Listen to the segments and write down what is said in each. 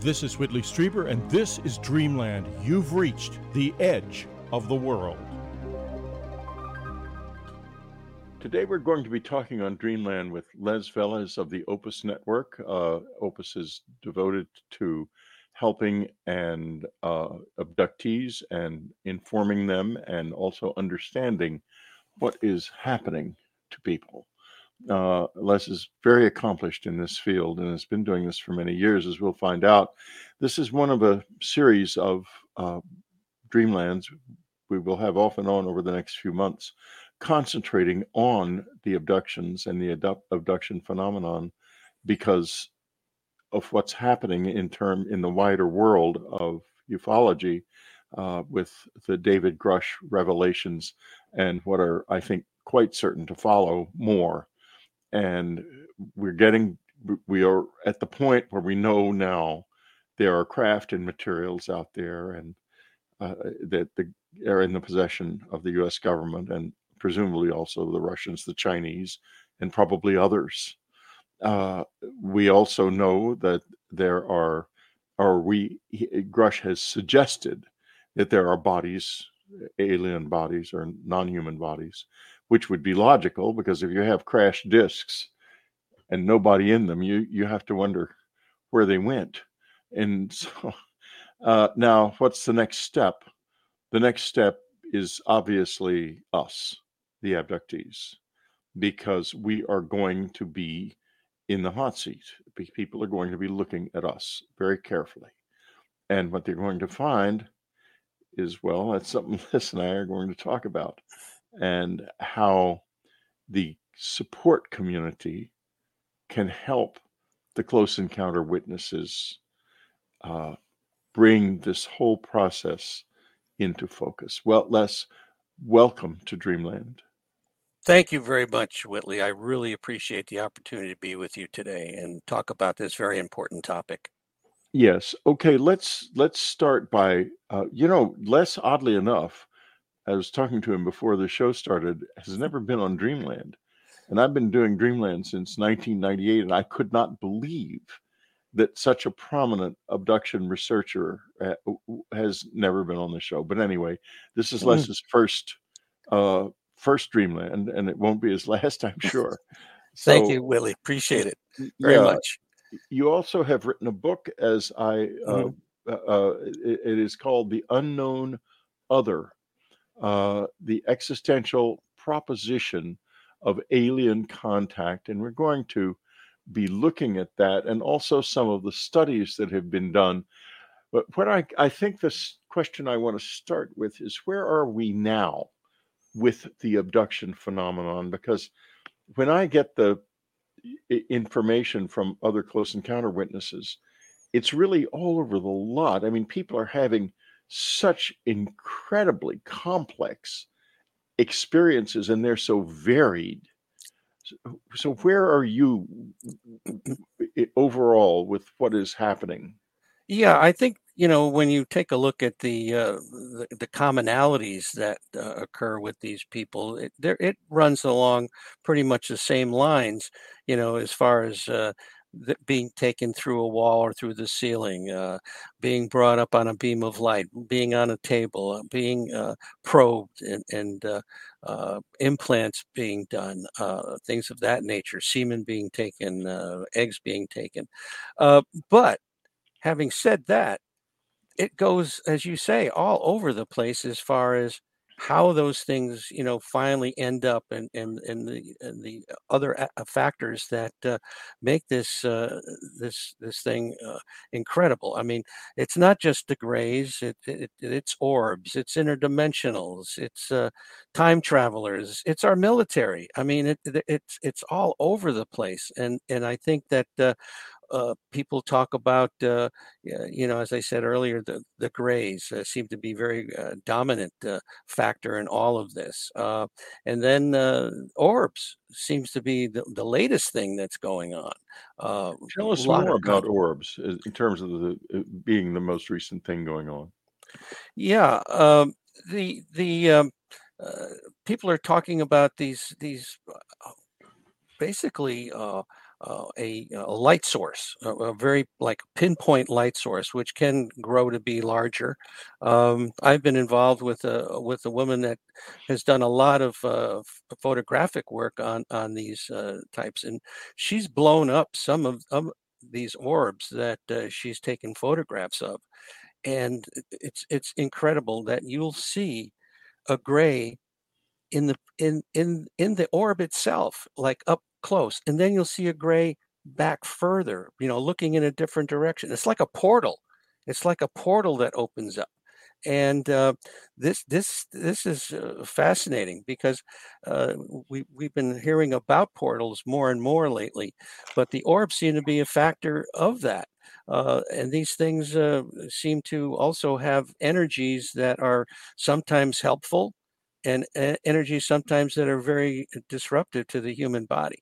This is Whitley Strieber, and this is Dreamland. You've reached the edge of the world. Today, we're going to be talking on Dreamland with Les Velez of the Opus Network. Uh, Opus is devoted to helping and uh, abductees and informing them and also understanding what is happening to people. Uh, Les is very accomplished in this field and has been doing this for many years, as we'll find out. This is one of a series of uh, Dreamlands we will have off and on over the next few months concentrating on the abductions and the abduction phenomenon because of what's happening in term in the wider world of ufology uh, with the David Grusch revelations and what are I think quite certain to follow more. And we're getting we are at the point where we know now there are craft and materials out there and uh, that the, are in the possession of the U.S. government and presumably also the Russians, the Chinese, and probably others. Uh, we also know that there are, or we, Grusch has suggested that there are bodies, alien bodies or non human bodies, which would be logical because if you have crashed disks and nobody in them, you, you have to wonder where they went. And so uh, now, what's the next step? The next step is obviously us the abductees because we are going to be in the hot seat. People are going to be looking at us very carefully. And what they're going to find is well, that's something Les and I are going to talk about, and how the support community can help the close encounter witnesses uh, bring this whole process into focus. Well, Les, welcome to Dreamland. Thank you very much, Whitley. I really appreciate the opportunity to be with you today and talk about this very important topic. Yes. Okay. Let's let's start by uh, you know, Les. Oddly enough, I was talking to him before the show started. Has never been on Dreamland, and I've been doing Dreamland since 1998, and I could not believe that such a prominent abduction researcher uh, has never been on the show. But anyway, this is mm. Les's first uh, first Dreamland, and it won't be his last, I'm sure. So, Thank you, Willie. Appreciate it very yeah, much. You also have written a book, as I, uh, mm-hmm. uh, uh, it is called The Unknown Other uh, The Existential Proposition of Alien Contact. And we're going to be looking at that and also some of the studies that have been done. But what I, I think this question I want to start with is where are we now? with the abduction phenomenon because when I get the information from other close encounter witnesses, it's really all over the lot. I mean, people are having such incredibly complex experiences and they're so varied. So, so where are you overall with what is happening? Yeah, I think you know when you take a look at the uh, the, the, commonalities that uh, occur with these people, it there it runs along pretty much the same lines. You know, as far as uh, being taken through a wall or through the ceiling, uh, being brought up on a beam of light, being on a table, uh, being uh, probed, and, and uh, implants being done, things of that nature, semen being taken, eggs being taken. but having said that, it goes, as you say, all over the place as far as how those things, you know, finally end up and and, and the and the other factors that uh, make this uh, this this thing uh, incredible. I mean, it's not just the grays; it, it it's orbs, it's interdimensionals, it's uh, time travelers, it's our military. I mean, it, it, it's it's all over the place, and and I think that uh, people talk about, uh, you know, as I said earlier, the the grays uh, seem to be very uh, dominant uh, factor in all of this, uh, and then orbs seems to be the, the latest thing that's going on. Tell us more about orbs in terms of the being the most recent thing going on. Yeah, um, the the um, people are talking about these these basically uh, a, a, light source, a, a, very like pinpoint light source, which can grow to be larger. Um, I've been involved with a with a woman that has done a lot of uh, photographic work on on these uh, types, and she's blown up some of, of these orbs that uh, she's taken photographs of, and it's it's incredible that you'll see a gray in the in in in the orb itself, like up close, and then you'll see a gray back further, you know, looking in a different direction. It's like a portal. It's like a portal that opens up. And uh, this this this is uh, fascinating because uh, we we've been hearing about portals more and more lately, but the orbs seem to be a factor of that. Uh, and these things uh, seem to also have energies that are sometimes helpful and energies sometimes that are very disruptive to the human body.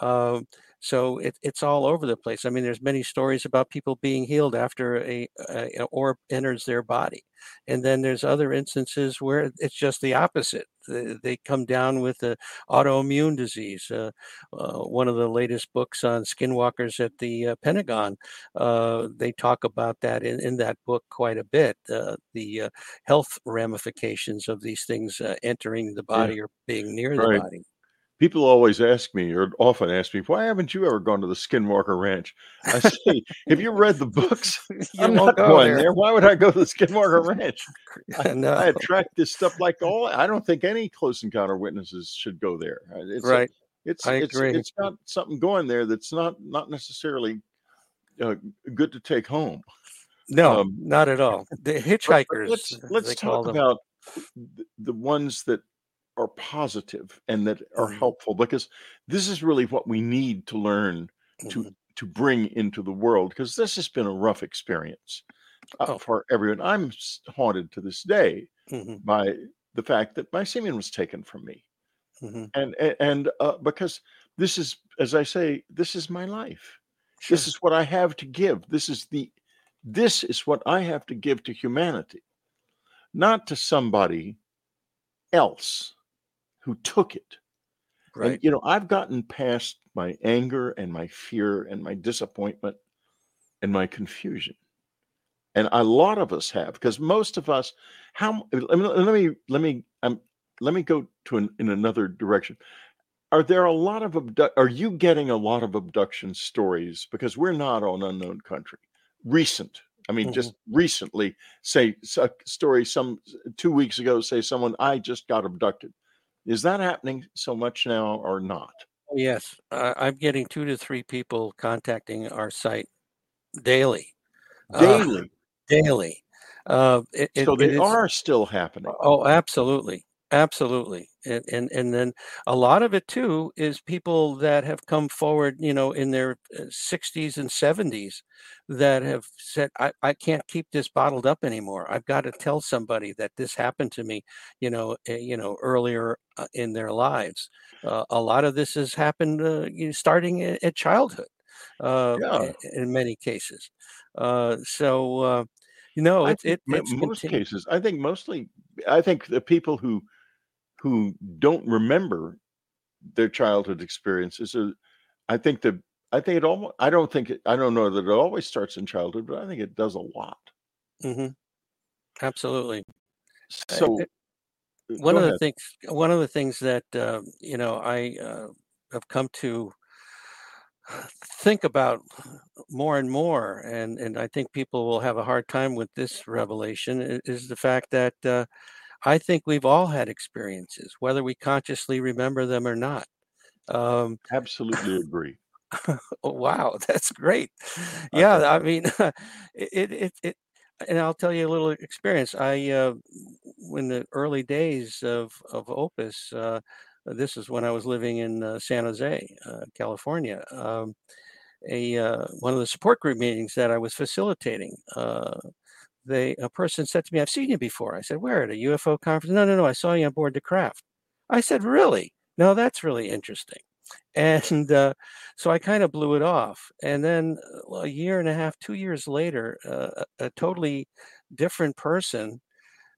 Uh, so it, it's all over the place. I mean, there's many stories about people being healed after a, a, a, orb enters their body, and then there's other instances where it's just the opposite. They, they come down with an autoimmune disease. Uh, uh, one of the latest books on skinwalkers at the uh, Pentagon, uh, they talk about that in, in that book quite a bit. Uh, the uh, health ramifications of these things entering the body yeah. or being near right. the body people always ask me or often ask me why haven't you ever gone to the skinwalker ranch i say have you read the books i'm not going there. there. why would i go to the skinwalker ranch I, no. I, attract this stuff like all i don't think any close encounter witnesses should go there uh, it's right a, it's I it's agree. it's got something going there that's not not necessarily uh, good to take home no um, not at all the hitchhikers let's let's talk about the ones that are positive and that are mm-hmm. helpful because this is really what we need to learn to mm-hmm. to bring into the world because this has been a rough experience uh, oh. for everyone. I'm haunted to this day mm-hmm. by the fact that my semen was taken from me, mm-hmm. and and uh, because this is, as I say, this is my life. Sure. This is what I have to give. This is the this is what I have to give to humanity, not to somebody else who took it. Right. And, you know, I've gotten past my anger and my fear and my disappointment and my confusion. And a lot of us have, because most of us, how let me let me let me um, let me go to an, in another direction. Are there a lot of abdu- are you getting a lot of abduction stories? Because we're not on unknown country. Recent, I mean, mm-hmm. just recently, say a story some two weeks ago, say someone I just got abducted. Is that happening so much now or not? Oh, yes, uh, I'm getting two to three people contacting our site daily. Daily, uh, daily. Uh, it, so they are still happening. Oh, absolutely. Absolutely. And, and and then a lot of it too is people that have come forward, you know, in their 60s uh, and 70s that have said, I, I can't keep this bottled up anymore. I've got to tell somebody that this happened to me, you know, uh, you know, earlier uh, in their lives. Uh, a lot of this has happened uh, starting at, at childhood uh, yeah. in, many cases. so, you know, it, it, most cases, I think mostly, I think the people who who don't remember their childhood experiences. Uh, I think that I think it almost. I don't think it. I don't know that it always starts in childhood, but I think it does a lot. Mm-hmm. Absolutely. So, uh, one of ahead. the things, one of the things that uh, you know, I uh, have come to think about more and more, and and I think people will have a hard time with this revelation is the fact that uh, I think we've all had experiences, whether we consciously remember them or not. Um, Absolutely agree. oh, wow, that's great. Yeah, I mean, it, it, it, and I'll tell you a little experience. I, uh, in the early days of, of Opus, uh, this is when I was living in uh, San Jose, uh, California. Um, a uh, one of the support group meetings that I was facilitating, uh, they a person said to me, "I've seen you before." I said, "Where at a UFO conference?" No, no, no. I saw you on board the craft. I said, "Really? No, that's really interesting." And uh, so I kind of blew it off. And then well, a year and a half, two years later, uh, a, a totally different person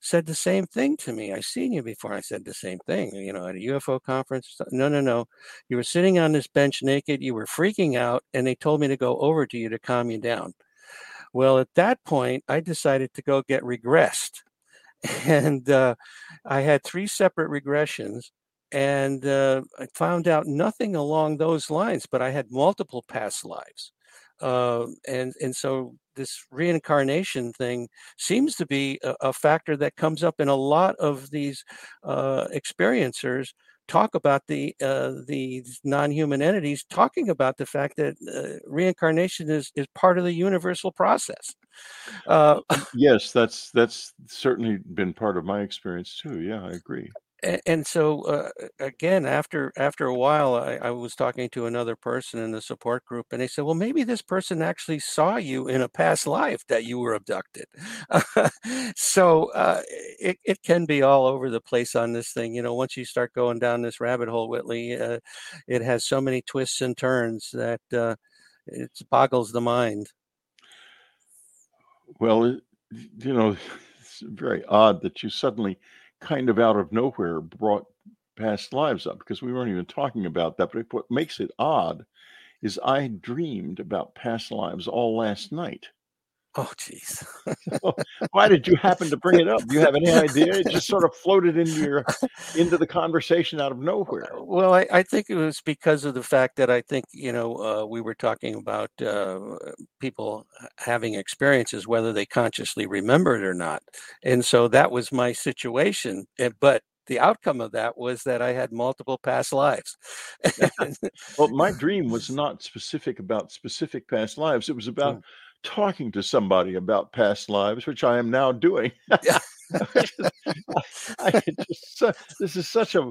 said the same thing to me. I've seen you before. I said the same thing, you know, at a UFO conference. No, no, no. You were sitting on this bench naked. You were freaking out, and they told me to go over to you to calm you down. Well, at that point, I decided to go get regressed. And uh, I had three separate regressions and uh, I found out nothing along those lines, but I had multiple past lives. Uh, and and so this reincarnation thing seems to be a, a, factor that comes up in a lot of these uh, experiencers talk about the uh, the non-human entities talking about the fact that uh, reincarnation is is part of the universal process. Uh, yes that's that's certainly been part of my experience too. Yeah i agree and, so uh, again after after a while I, I, was talking to another person in the support group and they said well maybe this person actually saw you in a past life that you were abducted. So uh, it, it can be all over the place on this thing you know once you start going down this rabbit hole whitley uh, it has so many twists and turns that uh, it boggles the mind. Well you know it's very odd that you suddenly kind of out of nowhere brought past lives up because we weren't even talking about that. But what makes it odd is I dreamed about past lives all last night. Oh, jeez. why did you happen to bring it up? Do you have any idea? It just sort of floated into your into the conversation out of nowhere. Well, I, I think it was because of the fact that I think you know uh, we were talking about uh, people having experiences, whether they consciously remember it or not, and so that was my situation. Eh, but the outcome of that was that I had multiple past lives. well, my dream was not specific about specific past lives. It was about mm talking to somebody about past lives, which I am now doing. Yeah. I, just, this is such a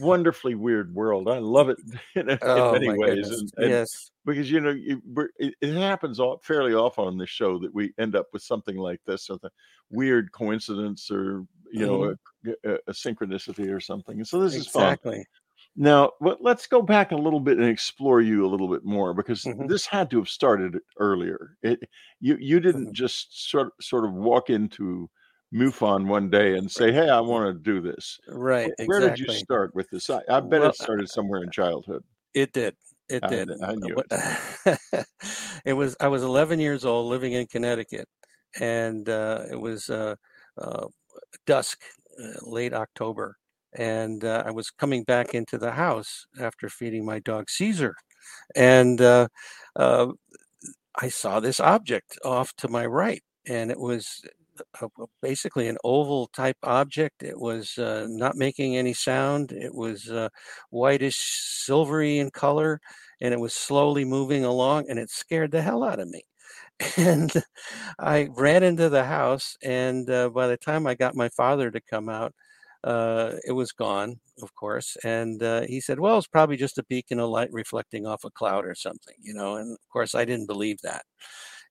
wonderfully weird world. I love it in, in oh, many ways. And, and yes, because you know you, it, it, happens all, fairly often on this show that we end up with something like this, or the weird coincidence, or you know, mm-hmm. a, a, a, synchronicity or something. And so this exactly. is exactly. Now, let's go back a little bit and explore you a little bit more because mm-hmm. this had to have started earlier. It, you you didn't mm-hmm. just sort sort of walk into MUFON one day and say, "Hey, I want to do this." Right. Where exactly. did you start with this? I, I bet well, it started somewhere in childhood. It did. It I, did. I knew it. it was. I was 11 years old, living in Connecticut, and uh, it was uh, uh, dusk, uh, late October, and uh, I was coming back into the house after feeding my dog Caesar, and uh, uh, I saw this object off to my right, and it was a, a, basically an oval type object. It was uh, not making any sound. It was uh, whitish, silvery in color, and it was slowly moving along, and it scared the hell out of me and I ran into the house. And uh, by the time I got my father to come out, uh, it was gone, of course. And uh, he said, well, it's probably just a beacon of light reflecting off a cloud or something, you know. And of course, I didn't believe that.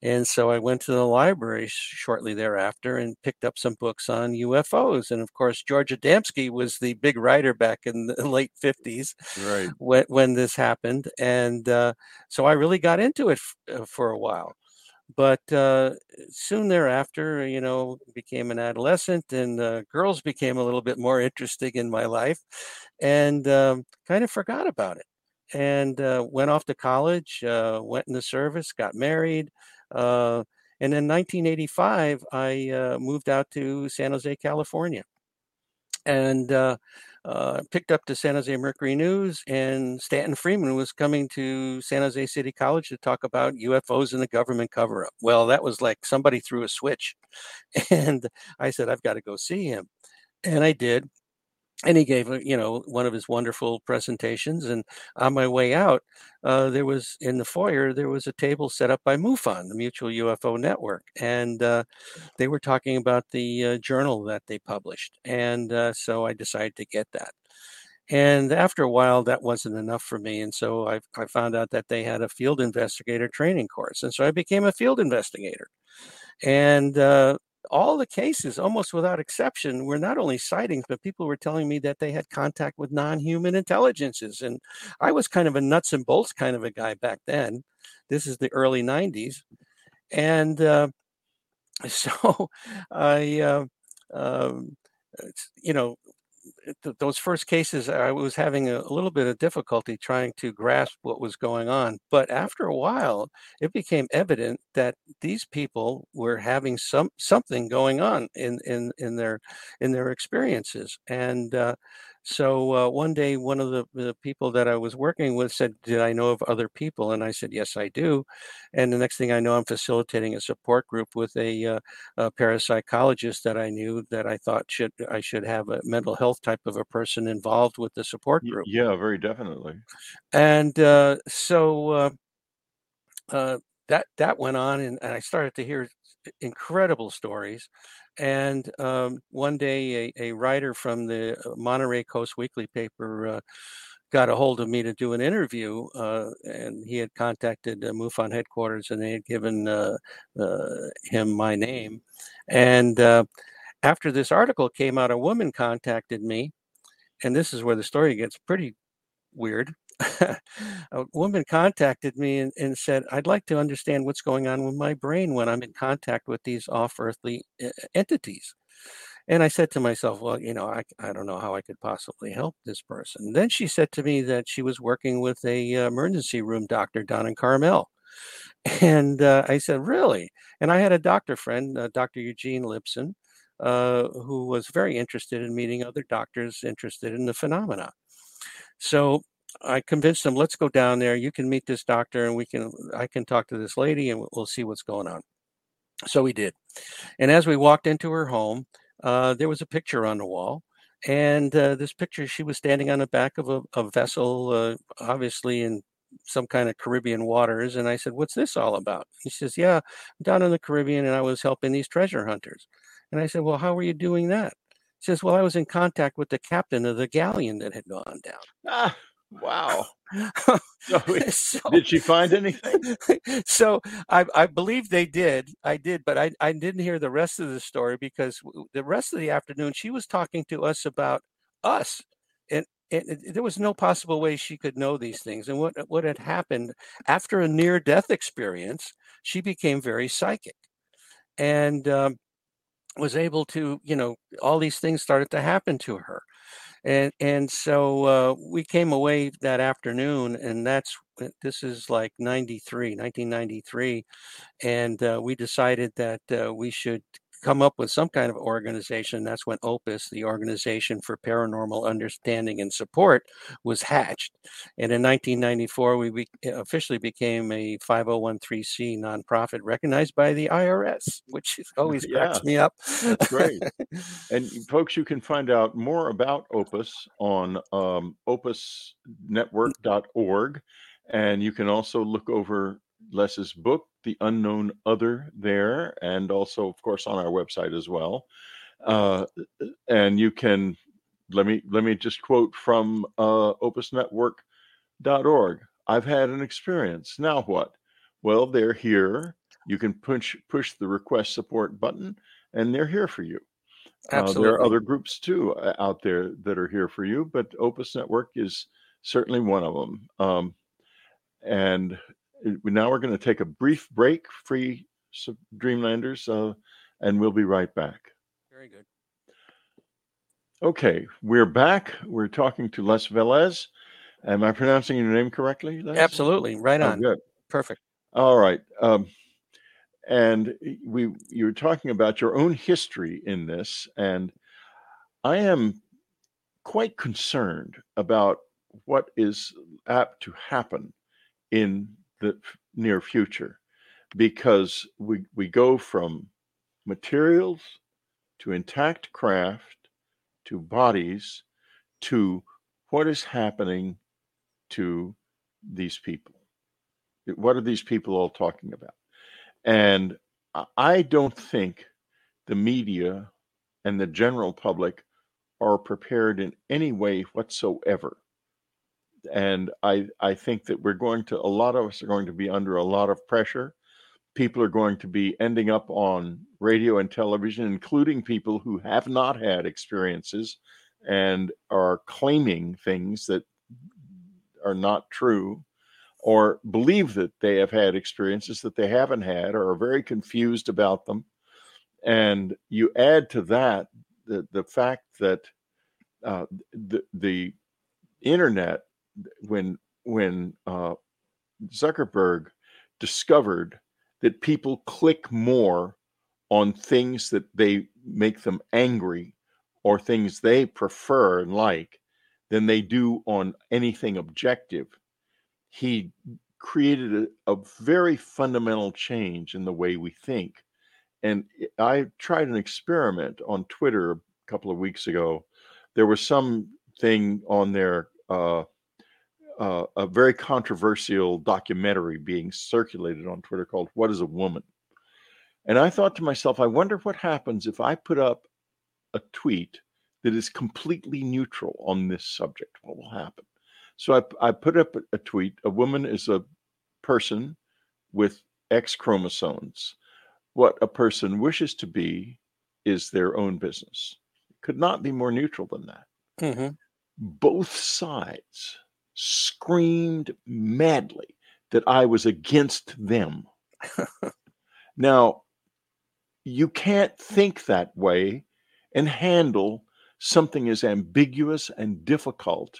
And so I went to the library shortly thereafter and picked up some books on UFOs. And of course, George Adamski was the big writer back in the late 50s right. when, when this happened. And uh, so I really got into it f- uh, for a while but uh, soon thereafter, you know, became an adolescent, and uh, girls became a little bit more interesting in my life, and um, kind of forgot about it. And uh, went off to college, uh, went in the service, got married, uh, and in 1985, I uh, moved out to San Jose, California, and uh, picked up the San Jose Mercury News, and Stanton Friedman was coming to San Jose City College to talk about UFOs and the government cover up. Well, that was like somebody threw a switch. And I said, I've got to go see him. And I did and he gave you know one of his wonderful presentations and on my way out uh, there was in the foyer there was a table set up by mufon the mutual ufo network and uh, they were talking about the uh, journal that they published and uh, so i decided to get that. And after a while that wasn't enough for me and so I, I found out that they had a field investigator training course and so i became a field investigator. And uh, all the cases, almost without exception, were not only sightings, but people were telling me that they had contact with non human intelligences. And I was kind of a nuts and bolts kind of a guy back then. This is the early 90s. And uh, so I. Uh, um, you know, th- those first cases, I was having a, a, little bit of difficulty trying to grasp what was going on. But after a while, it became evident that these people were having some something going on in in in their in their experiences, and uh, so uh, one day, one of the, the, people that I was working with said, Did I know of other people? And I said, Yes, I do. And the next thing I know, I'm facilitating a support group with a, uh, a parapsychologist that I knew that I thought should I should have a mental health type of a person involved with the support group. Yeah, very definitely. And uh, so uh, uh, that that went on, and, and I started to hear incredible stories. And um, one day, a, a, writer from the uh, Monterey Coast Weekly paper uh, got a hold of me to do an interview, uh, and he had contacted uh, MUFON headquarters, and they had given uh, uh, him my name. And after this article came out, a woman contacted me, and this is where the story gets pretty weird. a woman contacted me and, and, said, I'd like to understand what's going on with my brain when I'm in contact with these off earthly uh, entities. And I said to myself, well, you know, I, I don't know how I could possibly help this person. Then she said to me that she was working with a uh, emergency room doctor down in Carmel. And uh, I said, really? And I had a doctor friend, uh, Dr. Eugene Lipson, uh, who was very interested in meeting other doctors interested in the phenomena. So I convinced him, let's go down there. You can meet this doctor, and we can. I can talk to this lady, and we'll see what's going on. So we did. And as we walked into her home, uh, there was a picture on the wall, and uh, this picture, she was standing on the back of a, a vessel, uh, obviously in some kind of Caribbean waters. And I said, "What's this all about?" He says, "Yeah, I'm down in the Caribbean, and I was helping these treasure hunters." And I said, "Well, how were you doing that?" He says, "Well, I was in contact with the captain of the galleon that had gone down." Ah. Wow. so, so, did she find anything? So I, I believe they did. I did, but I, I didn't hear the rest of the story because the rest of the afternoon she was talking to us about us. And, and there was no possible way she could know these things. And what, what had happened after a near death experience, she became very psychic and um, was able to, you know, all these things started to happen to her and and so uh, we came away that afternoon and that's uh, this is like 93 1993 and uh, we decided that uh, we should come up with some kind of organization. That's when Opus, the Organization for Paranormal Understanding and Support, was hatched. And in 1994, we be- officially became a 5013C nonprofit recognized by the IRS, which always yeah, cracks me up. That's great. and folks, you can find out more about Opus on um, opusnetwork.org. And you can also look over Les's book, The Unknown Other, there, and also, of course, on our website as well. Uh, and you can let me let me just quote from uh, opusnetwork.org. I've had an experience. Now what? Well, they're here. You can push push the request support button, and they're here for you. Uh, there are other groups too uh, out there that are here for you, but Opus Network is certainly one of them. Um, and now we're going to take a brief break, free Dreamlanders, uh, and we'll be right back. Very good. Okay, we're back. We're talking to Les Velez. Am I pronouncing your name correctly? Les? Absolutely, right oh, on. Oh, good, perfect. All right, um, and we you were talking about your own history in this, and I am quite concerned about what is apt to happen in the near future because we, we go from materials to intact craft to bodies to what is happening to these people. What are these people all talking about? And I don't think the media and the general public are prepared in any way whatsoever and I I think that we're going to a lot of us are going to be under a lot of pressure. People are going to be ending up on radio and television, including people who have not had experiences and are claiming things that are not true or believe that they have had experiences that they haven't had or are very confused about them and you add to that the the fact that uh, the the internet when when uh, Zuckerberg discovered that people click more on things that they make them angry or things they prefer and like than they do on anything objective. He created a, a very fundamental change in the way we think. And I tried an experiment on Twitter a couple of weeks ago. There was some thing on there, uh, uh, a very controversial documentary being circulated on Twitter called What is a Woman? And I thought to myself, I wonder what happens if I put up a tweet that is completely neutral on this subject. What will happen? So I, I put up a tweet. A woman is a person with X chromosomes. What a person wishes to be is their own business. Could not be more neutral than that. Mm-hmm. Both sides screamed madly that I was against them. now, you can't think that way and handle something as ambiguous and difficult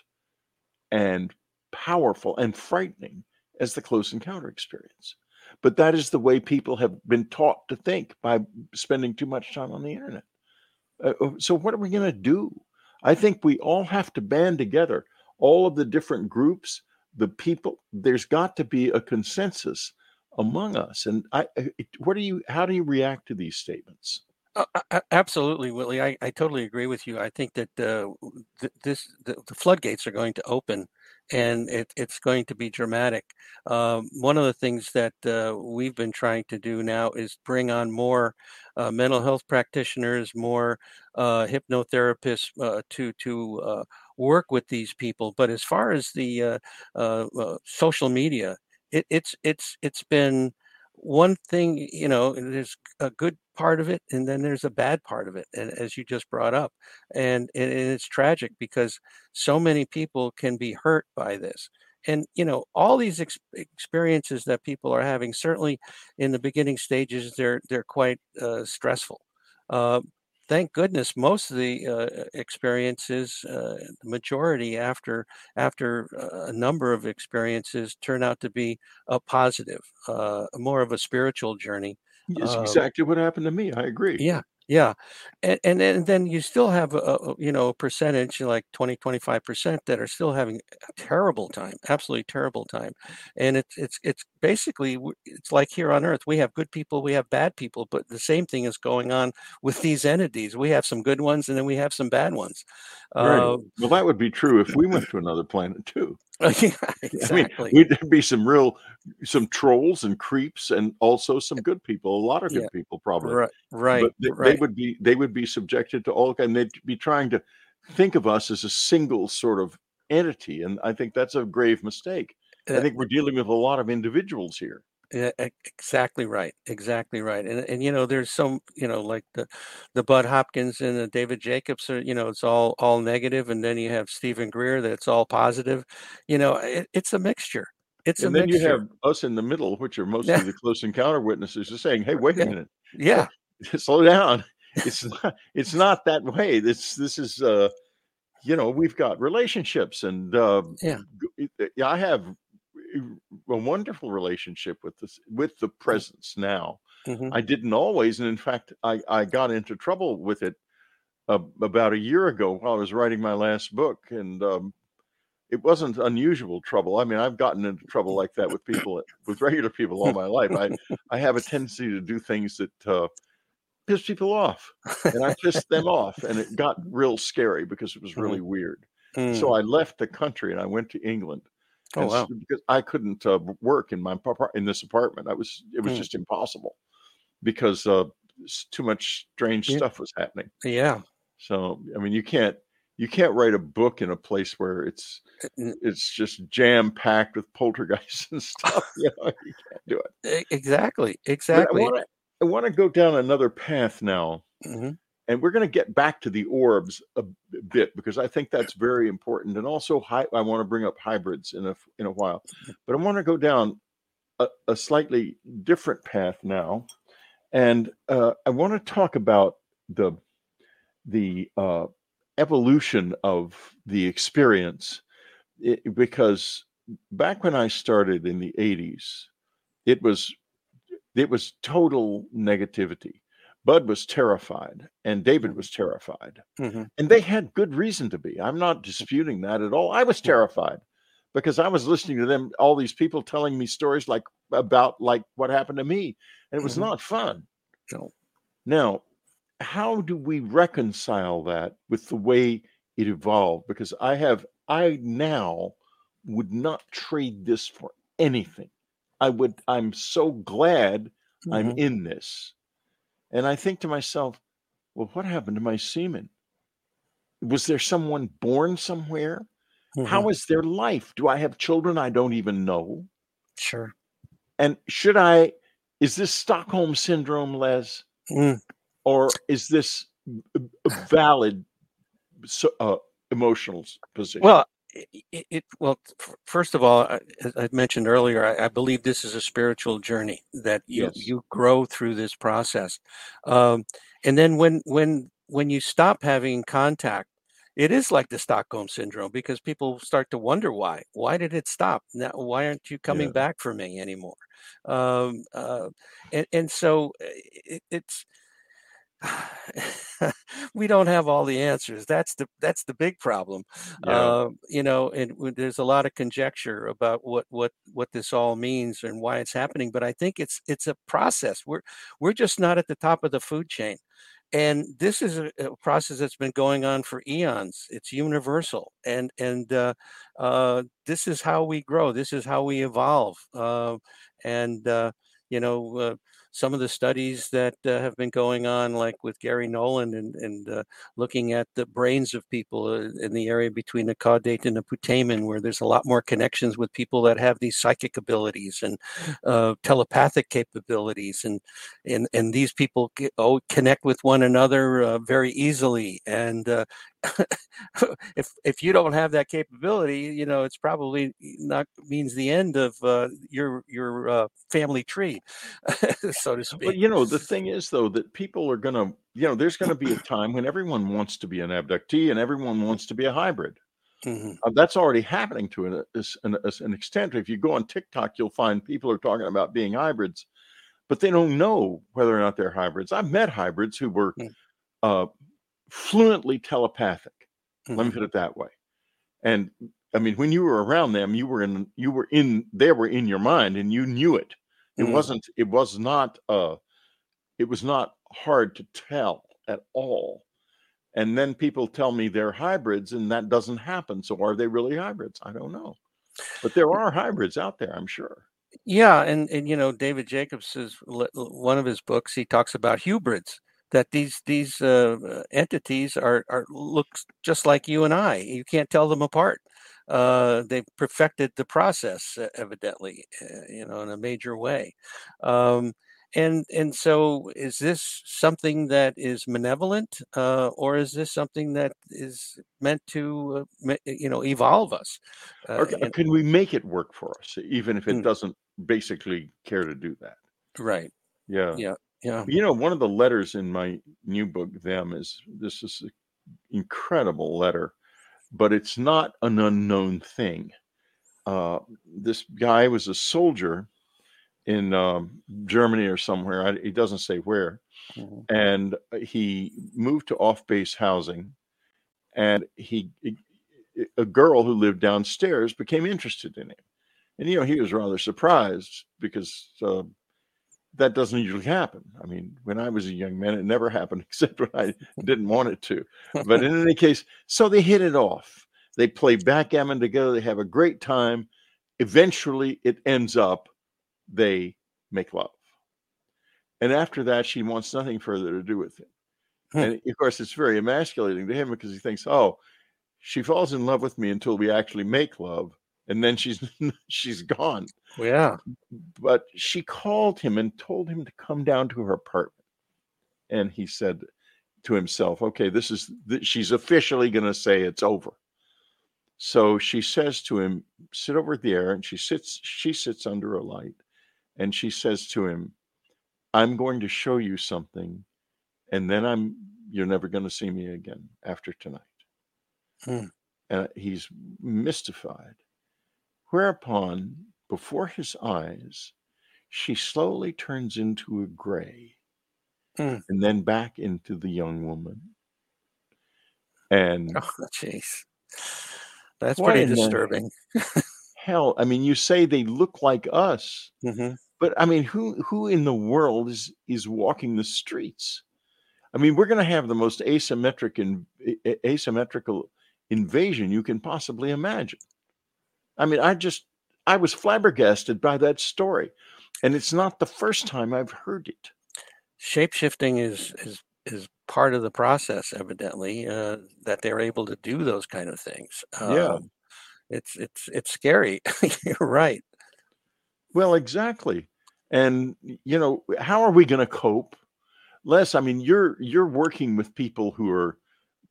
and powerful and frightening as the close encounter experience. But that is the way people have been taught to think by spending too much time on the internet. Uh, uh so, what are we going to do? I think we all have to band together, all of the different groups, the people. There's got to be a consensus among us. And I, what do you, how do you react to these statements? Uh, absolutely, Willie. I, I totally agree with you. I think that uh, th- this the, the, floodgates are going to open, and it, it's going to be dramatic. Um, one of the things that uh, we've been trying to do now is bring on more uh, mental health practitioners, more uh, hypnotherapists uh, to to work with these people. But as far as the social media, it, it's it's it's been one thing you know there's a good part of it and then there's a bad part of it and as you just brought up and, and it's tragic because so many people can be hurt by this and you know all these ex- experiences that people are having certainly in the beginning stages they're they're quite uh, stressful uh, thank goodness most of the uh, experiences uh, the majority after after uh, a number of experiences turn out to be a positive uh, more of a spiritual journey it's um, exactly what happened to me i agree. Yeah yeah and, and and then you still have a, a you know a percentage like 20 25% that are still having a terrible time absolutely terrible time and it's it's it's basically it's like here on earth we have good people we have bad people but the same thing is going on with these entities. We have some good ones and then we have some bad ones. Right. Uh, well that would be true if we went to another planet too yeah, exactly. I mean, there'd be some real, some trolls and creeps, and also some good people. A lot of good yeah. people, probably. Right, right. But they, right. they, would be, they would be subjected to all, and they'd be trying to think of us as a single sort of entity, and I think that's a grave mistake. Uh, I think we're dealing with a lot of individuals here. Yeah, exactly right. Exactly right. And and you know, there's some, you know, like the the Bud Hopkins and the David Jacobs are, you know, it's all all negative, and then you have Steven Greer that's all positive. You know, it, it's a mixture. It's and a then mixture. you have us in the middle, which are mostly yeah. the close encounter witnesses, are saying, "Hey, wait a minute, yeah, slow down. It's not, it's not that way. This this is uh, you know, we've got relationships, and uh, yeah, I have a wonderful relationship with this with the presence now. Mm-hmm. I didn't always, and in fact, I I got into trouble with it uh, about a year ago while I was writing my last book, and um, it wasn't unusual trouble. I mean, I've gotten into trouble like that with people, with regular people all my life. I I have a tendency to do things that uh, piss people off, and I pissed them off, and it got real scary because it was mm-hmm. really mm-hmm. weird. Mm. So I left the country and I went to England Oh wow! Because I couldn't uh, work in my in this apartment. I was it was mm. just impossible because uh, too much strange yeah. stuff was happening. Yeah. So I mean, you can't you can't write a book in a place where it's uh, it's just jam packed with poltergeists and stuff. you know, you can't do it. Exactly. Exactly. I want to go down another path now. Mm-hmm and we're going to get back to the orbs a bit because I think that's very important. And also, I want to bring up hybrids in a in a while, but I want to go down a, a slightly different path now, And uh, I want to talk about the the uh, evolution of the experience. It, because back when I started in the 80s, it was it was total negativity. Bud was terrified and David was terrified. Mm-hmm. And they had good reason to be. I'm not disputing that at all. I was terrified because I was listening to them, all these people telling me stories like about like what happened to me. And it was Mhm. not fun. No. Now, how do we reconcile that with the way it evolved? Because I have, I now would not trade this for anything. I would, I'm so glad I'm Mhm. in this. And I think to myself, well, what happened to my semen? Was there someone born somewhere? Mhm. How is their life? Do I have children I don't even know? Sure. And should I, is this Stockholm syndrome, Les? Mm. or is this a a valid so- uh, emotional position? Well, it, it, well, f- first of all, as I mentioned earlier, I, I believe this is a spiritual journey that you Yes. you grow through this process, um, and then when when when you stop having contact, it is like the Stockholm syndrome because people start to wonder why. Why did it stop? Now, why aren't you coming Yeah. back for me anymore? Um, uh, and and so uh, it, it's we don't have all the answers. That's the that's the big problem. Yeah. Uh, you know, and there's a lot of conjecture about what what what this all means and why it's happening. But I think it's it's a process. We're we're just not at the top of the food chain. And this is a, a process that's been going on for eons. It's universal, and and uh, uh, this is how we grow. This is how we evolve. Uh, and uh, you know, uh, some of the studies that uh, have been going on, like with Garry Nolan and, and uh, looking at the brains of people uh, in the area between the caudate and the putamen, where there's a lot more connections with people that have these psychic abilities and uh, telepathic capabilities, and and and these people get, oh, connect with one another uh, very easily. And uh, if if you don't have that capability, you know it's probably not means the end of uh, your your uh, family tree, so to But speak. you know, the thing is, though, that people are going to, you know, there's going to be a time when everyone wants to be an abductee and everyone wants to be a hybrid. Mhm. Uh, that's already happening to an, an, an extent. If you go on TikTok, you'll find people are talking about being hybrids, but they don't know whether or not they're hybrids. I've met hybrids who were Mm. uh, fluently telepathic. Let me Mhm. put it that way. And I mean, when you were around them, you were in, you were in, they were in your mind, and you knew it. It Mhm. wasn't. It was not. Uh, it was not hard to tell at all. And then people tell me they're hybrids, and that doesn't happen. So are they really hybrids? I don't know. But there are hybrids out there, I'm sure. Yeah, and and you know David Jacobs is one of his books. He talks about hybrids that these these uh, uh, entities are are looks just like you and I. You can't tell them apart. Uh, they've perfected the process, uh, evidently, uh, you know, in a major way. Um, and and so, is this something that is malevolent, uh, or is this something that is meant to, uh, you know, evolve us? Uh, Or ca- and, can we make it work for us, even if it Mm. doesn't basically care to do that? right? Yeah. Yeah, yeah. You know, one of the letters in my new book, Them, is this is an incredible letter, but it's not an unknown thing. Uh, this guy was a soldier in um, Germany or somewhere. I, he doesn't say where. Mhm. And he moved to off base housing. And he, a girl who lived downstairs became interested in him. And, you know, he was rather surprised because uh, that doesn't usually happen. I mean, when I was a young man, it never happened except when I didn't want it to. But in any case, so they hit it off. They play backgammon together. They have a great time. Eventually, it ends up they make love. And after that, she wants nothing further to do with him. Hmm. And of course, it's very emasculating to him because he thinks, oh, she falls in love with me until we actually make love. And then she's she's gone yeah. but she called him and told him to come down to her apartment and he said to himself okay this is th- she's officially going to say it's over so she says to him sit over there and she sits she sits under a light and she says to him I'm going to show you something, and then I'm you're never going to see me again after tonight. Hmm. And he's mystified. Whereupon, before his eyes, she slowly turns into a gray Hmm. and then back into the young woman. And Oh, jeez. That's pretty disturbing. hell, I mean, you say they look like us, hmm but I mean, who who in the world is is walking the streets? I mean, we're going to have the most asymmetric and asymmetrical invasion you can possibly imagine. I mean, I just I was flabbergasted by that story, and it's not the first time I've heard it. Shape shifting is is is part of the process, evidently, uh, that they're able to do those kind of things. Yeah. Um, it's it's it's scary. You're right. Well, exactly. And you know, how are we going to cope? Les, I mean, you're you're working with people who are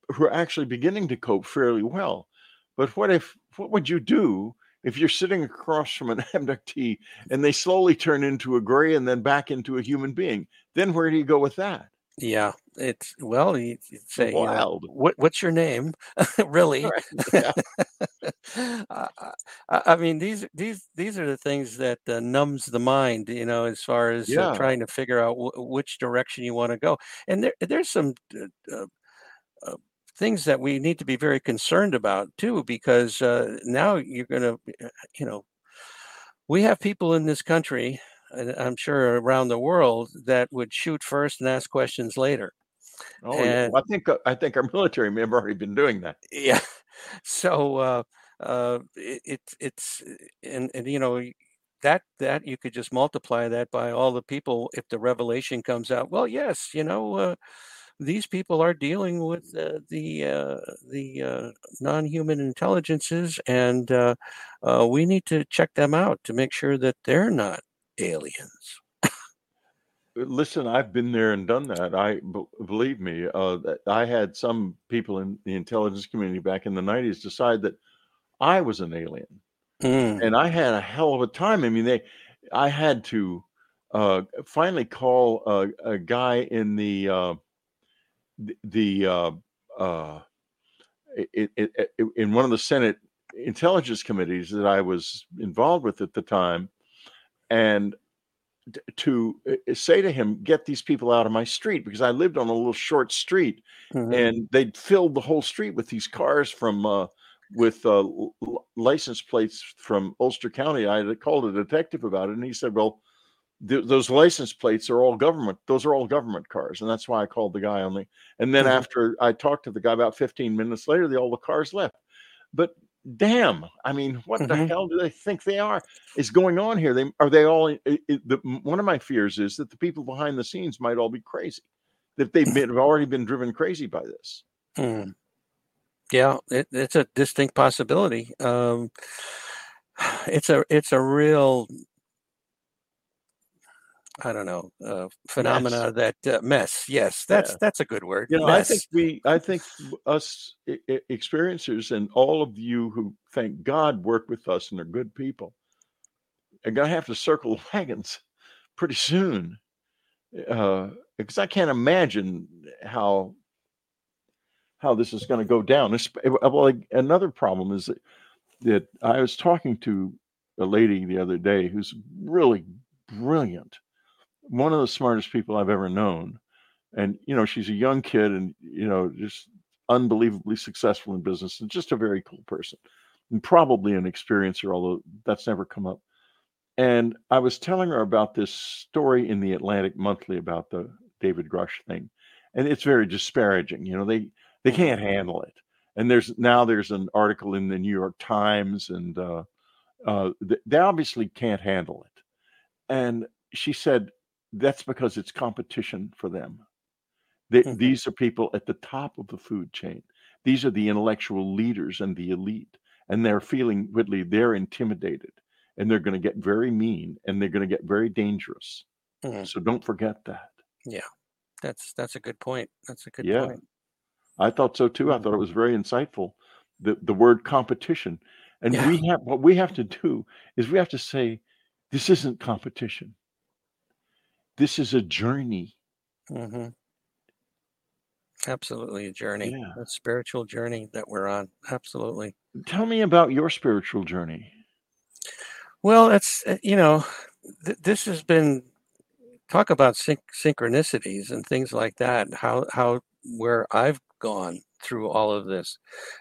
who are actually beginning to cope fairly well. But what if what would you do if you're sitting across from an abductee and they slowly turn into a gray and then back into a human being? Then where do you go with that? Yeah, it's well. You, say, you know, Wild. what what's your name? really? Yeah. I, I mean, these these these are the things that uh, numbs the mind, you know, as far as uh, trying to figure out w- which direction you want to go. And there there's some uh, uh, uh, things that we need to be very concerned about too, because uh, now you're going to, you know, we have people in this country, and I'm sure around the world, that would shoot first and ask questions later. Oh, yeah. And- Well, I think uh, I think our military may have already been doing that. yeah so uh uh it, it's it's and and you know that that you could just multiply that by all the people if the revelation comes out well yes you know uh, these people are dealing with uh, the uh, the uh, non-human intelligences and uh, uh, we need to check them out to make sure that they're not aliens Listen, I've been there and done that. I b- believe me. Uh, I had some people in the intelligence community back in the '90s decide that I was an alien, Mm, and I had a hell of a time. I mean, they, I had to uh, finally call a, a guy in the uh, the, the uh, uh, it, it, it, in one of the Senate intelligence committees that I was involved with at the time, and to uh, say to him, "Get these people out of my street," because I lived on a little short street, mhm. and they'd filled the whole street with these cars from uh, with uh, license plates from Ulster County. I had called a detective about it, and he said, "Well." Th- those license plates are all government those are all government cars and that's why i called the guy on the and then Mhm. after i talked to the guy about 15 minutes later the, all the cars left but damn i mean what the Mhm. hell do they think they are is going on here they are they all i i the, one of my fears is that the people behind the scenes might all be crazy that they've been, have already been driven crazy by this Mm. Yeah, it, it's a distinct possibility. Um, it's a it's a real I don't know uh, phenomena that uh, mess. Yes, that's Yeah. that's a good word. You know, I think we, I think us e- e- experiencers and all of you who thank God work with us and are good people are going to have to circle wagons pretty soon. Uh, because I can't imagine how how this is going to go down. Well, like, another problem is that, that I was talking to a lady the other day who's really brilliant, one of the smartest people I've ever known and you know she's a young kid and you know just unbelievably successful in business and just a very cool person and probably an experiencer although that's never come up. And i was telling her about this story in the atlantic monthly about the david Grusch thing and it's very disparaging you know they they can't handle it. And there's now there's an article in the new york times and uh, uh, they obviously can't handle it. And she said that's because it's competition for them they, Mhm. These are people at the top of the food chain. These are the intellectual leaders and the elite. And they're feeling, Whitley, they're intimidated and they're going to get very mean and they're going to get very dangerous. Mhm. So don't forget that. Yeah, that's that's a good point. That's a good Yeah. point. I thought so too. I thought it was very insightful. The, the word competition. And Yeah. we have, what we have to do is we have to say, this isn't competition. This is a journey. hmm Absolutely a journey, Yeah. a spiritual journey that we're on. Absolutely. Tell me about your spiritual journey. Well, that's uh, you know, th- this has been talk about syn- synchronicities and things like that. How how where I've gone through all of this.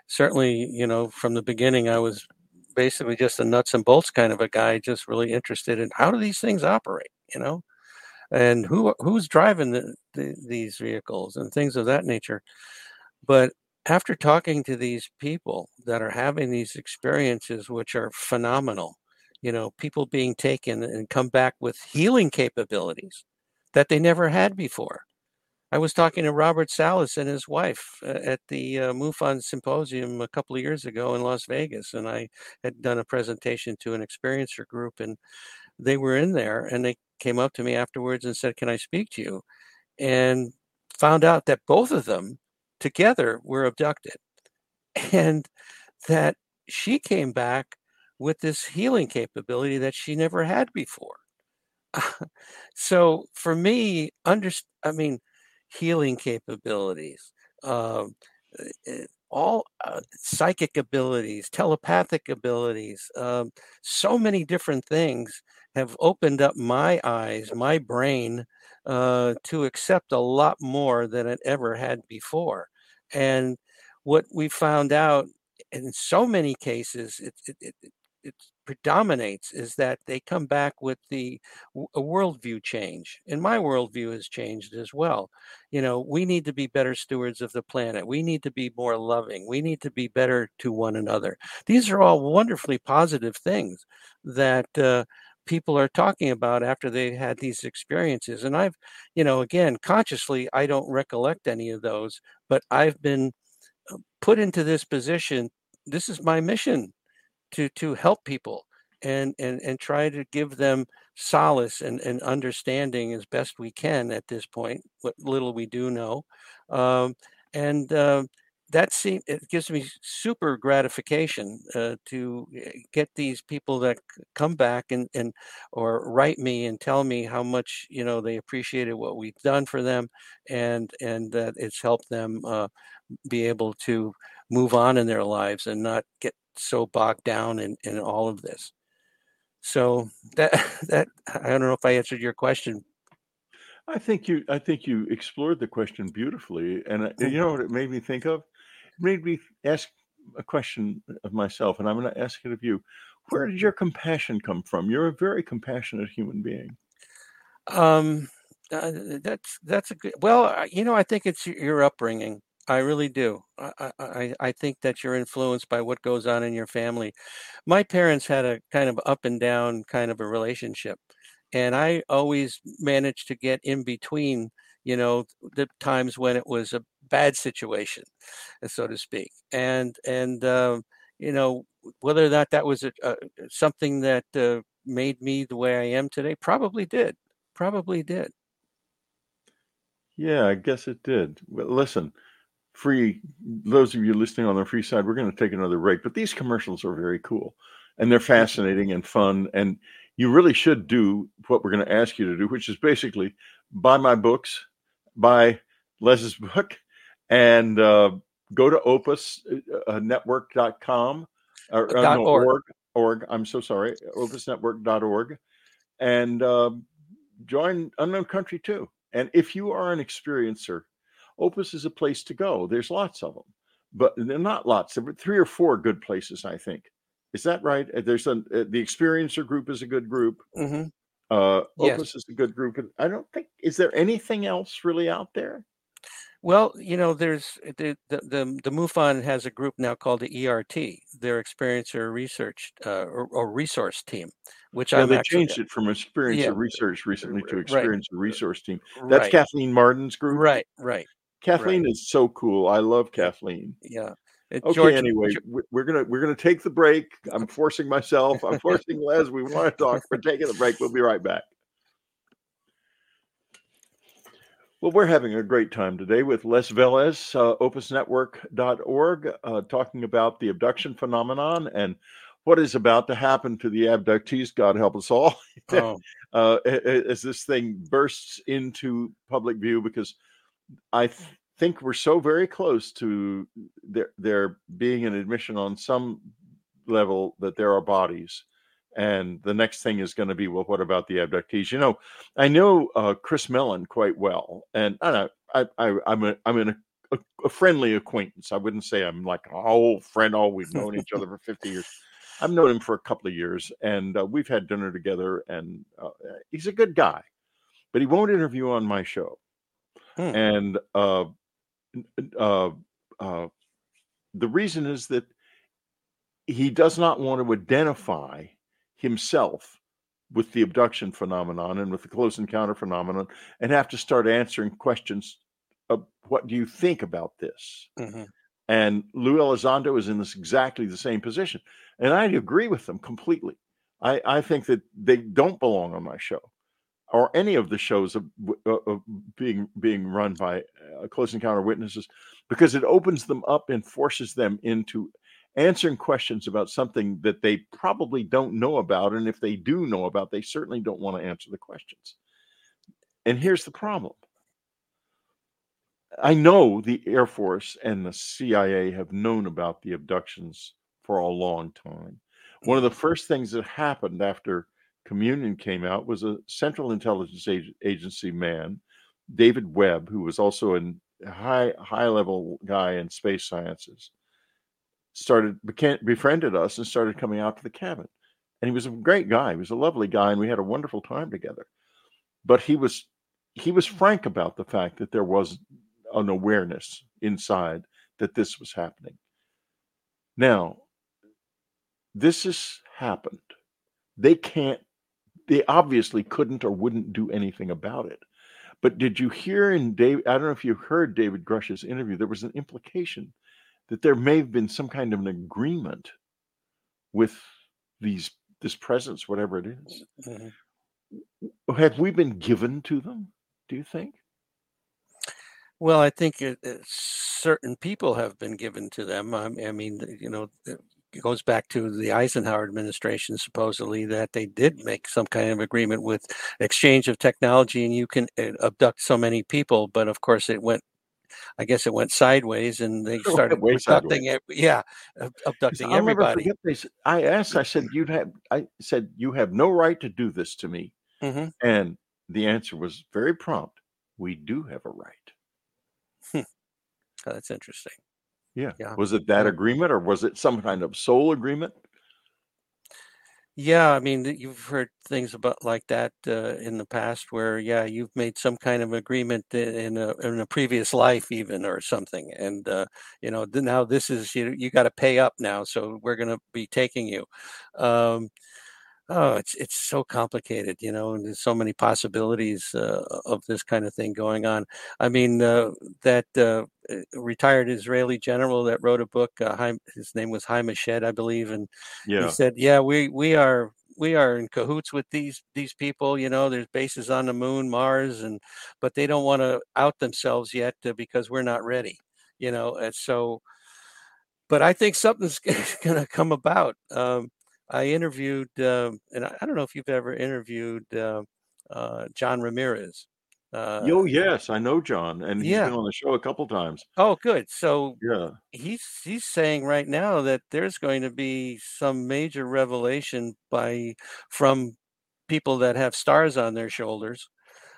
Certainly, you know, from the beginning, I was basically just a nuts and bolts kind of a guy, just really interested in how do these things operate, you know, and who who's driving the, the, these vehicles and things of that nature. But after talking to these people that are having these experiences, which are phenomenal, you know, people being taken and come back with healing capabilities that they never had before. I was talking to Robert Salas and his wife uh, at the uh, MUFON symposium a couple of years ago in Las Vegas, and I had done a presentation to an experiencer group, and they were in there, and they came up to me afterwards and said, "Can I speak to you?" And found out that both of them together were abducted, and that she came back with this healing capability that she never had before. so for me, under I mean, healing capabilities, um, uh, uh, all uh, psychic abilities, telepathic abilities, um, so many different things have opened up my eyes, my brain, uh, to accept a lot more than it ever had before. And what we found out in so many cases, it, it, it, it predominates is that they come back with the a worldview change. And my worldview has changed as well. You know we need to be better stewards of the planet. We need to be more loving. We need to be better to one another. These are all wonderfully positive things that uh, people are talking about after they had these experiences and i've you know again consciously i don't recollect any of those but i've been uh, put into this position this is my mission to to help people and and and try to give them solace and, and understanding as best we can at this point what little we do know um, and uh, that seems it gives me super gratification uh, to eh, get these people that come back and, and or write me and tell me how much you know they appreciated what we've done for them and and that it's helped them uh, be able to move on in their lives and not get so bogged down in, in all of this. So that that I don't know if I answered your question. I think you I think you explored the question beautifully. And you know what it made me think of? Made me ask a question of myself, and I'm going to ask it of you. Where did your compassion come from? You're a very compassionate human being. Um, uh, that's that's a good. Well, you know, I think it's your upbringing. I really do. I, I, I think that you're influenced by what goes on in your family. My parents had a kind of up and down kind of a relationship. And I always managed to get in between, you know, the times when it was a bad situation, uh, so to speak. And, and, uh, you know, whether or not that was a, a, something that uh, made me the way I am today, probably did. Probably did. Yeah, I guess it did. Well, listen, free those of you listening on the free side we're going to take another break but these commercials are very cool and they're fascinating and fun and you really should do what we're going to ask you to do which is basically buy my books buy les's book and uh, go to opusnetwork.com uh, or, uh, no, org. org org i'm so sorry opusnetwork.org and uh, join unknown country too and if you are an experiencer Opus is a place to go. There's lots of them, but they're not lots. There are three or four good places, I think. Is that right? Uh, there's a uh, the experiencer group is a good group. Mm-hmm. Uh, Opus yes. is a good group. I don't think is there anything else really out there. Well, you know, there's the the the, the MUFON has a group now called the ERT, their Experiencer Research uh, or, or, Resource Team, which yeah, I'm they actually, changed it from Experiencer yeah. Research recently to Experiencer right. Resource Team. That's right. Kathleen Marden's group. Right, right. Kathleen right. is so cool. I love Kathleen. Yeah. Okay. George, anyway, we're gonna we're gonna take the break. I'm forcing myself. I'm forcing Les. We want to talk. We're taking the break. We'll be right back. Well, we're having a great time today with Les Velez, uh, opusnetwork.org, uh, talking about the abduction phenomenon and what is about to happen to the abductees, God help us all, oh. uh, as this thing bursts into public view, because I th- think we're so very close to there, there being an admission on some level that there are bodies. And the next thing is going to be, well, what about the abductees? You know, I know uh, Chris Mellon quite well, and I know I, I, I'm a, I'm in a a, a, friendly acquaintance. I wouldn't say I'm like an old friend. Oh, we've known each other for 50 years. I've known him for a couple of years, and uh, we've had dinner together. And uh, he's a good guy, but he won't interview on my show. Hmm. And uh, uh, uh, the reason is that he does not want to identify himself with the abduction phenomenon and with the close encounter phenomenon and have to start answering questions of what do you think about this mm-hmm. and lou elizondo is in this exactly the same position and I agree with them completely. I, I think that they don't belong on my show or any of the shows of, of uh, uh, being being run by uh, close encounter witnesses because it opens them up and forces them into answering questions about something that they probably don't know about and if they do know about they certainly don't want to answer the questions. And here's the problem. I know the air force and the cia have known about the abductions for a long time. One of the mm-hmm. first things that happened after Communion came out was a Central Intelligence Agency man, David Webb, who was also a high high level guy in space sciences, started befriended us and started coming out to the cabin. And he was a great guy. He was a lovely guy, and we had a wonderful time together. But he was he was frank about the fact that there was an awareness inside that this was happening. Now, this has happened. They can't, they obviously couldn't or wouldn't do anything about it. But did you hear in Dave? I don't know if you heard David Grusch's interview, there was an implication that there may have been some kind of an agreement with these this presence, whatever it is. Mm-hmm. Have we been given to them, do you think? Well, I think it, it, certain people have been given to them. I, I mean, you know, goes back to the Eisenhower administration, supposedly, that they did make some kind of agreement with exchange of technology and you can uh, abduct so many people. But of course, it went I guess it went sideways, and they started abducting it. Yeah, abducting I'll everybody. Never forget I asked. I said, "You have." I said, "You have no right to do this to me." Mm-hmm. And the answer was very prompt. We do have a right. Hmm. Oh, that's interesting. Yeah. Yeah. Was it that agreement or was it some kind of soul agreement? Yeah, I mean, you've heard things about like that uh, in the past, where yeah, you've made some kind of agreement in a in a previous life, even or something, and uh, you know now this is you you got to pay up now, so we're going to be taking you. Um, Oh, it's it's so complicated, you know, and there's so many possibilities uh, of this kind of thing going on. I mean, uh, that uh, uh retired Israeli general that wrote a book, uh, his name was Haim Eshed, I believe, and yeah. he said, "Yeah, we we are we are in cahoots with these these people. You know, there's bases on the moon, Mars, and but they don't want to out themselves yet uh, because we're not ready. You know, and so." But I think something's going to come about. Um, I interviewed, uh, and I, I, don't know if you've ever interviewed uh, uh, John Ramirez. Uh, oh yes, I know John, and he's yeah. been on the show a couple times. Oh, good. So yeah, he's he's saying right now that there's going to be some major revelation by from people that have stars on their shoulders,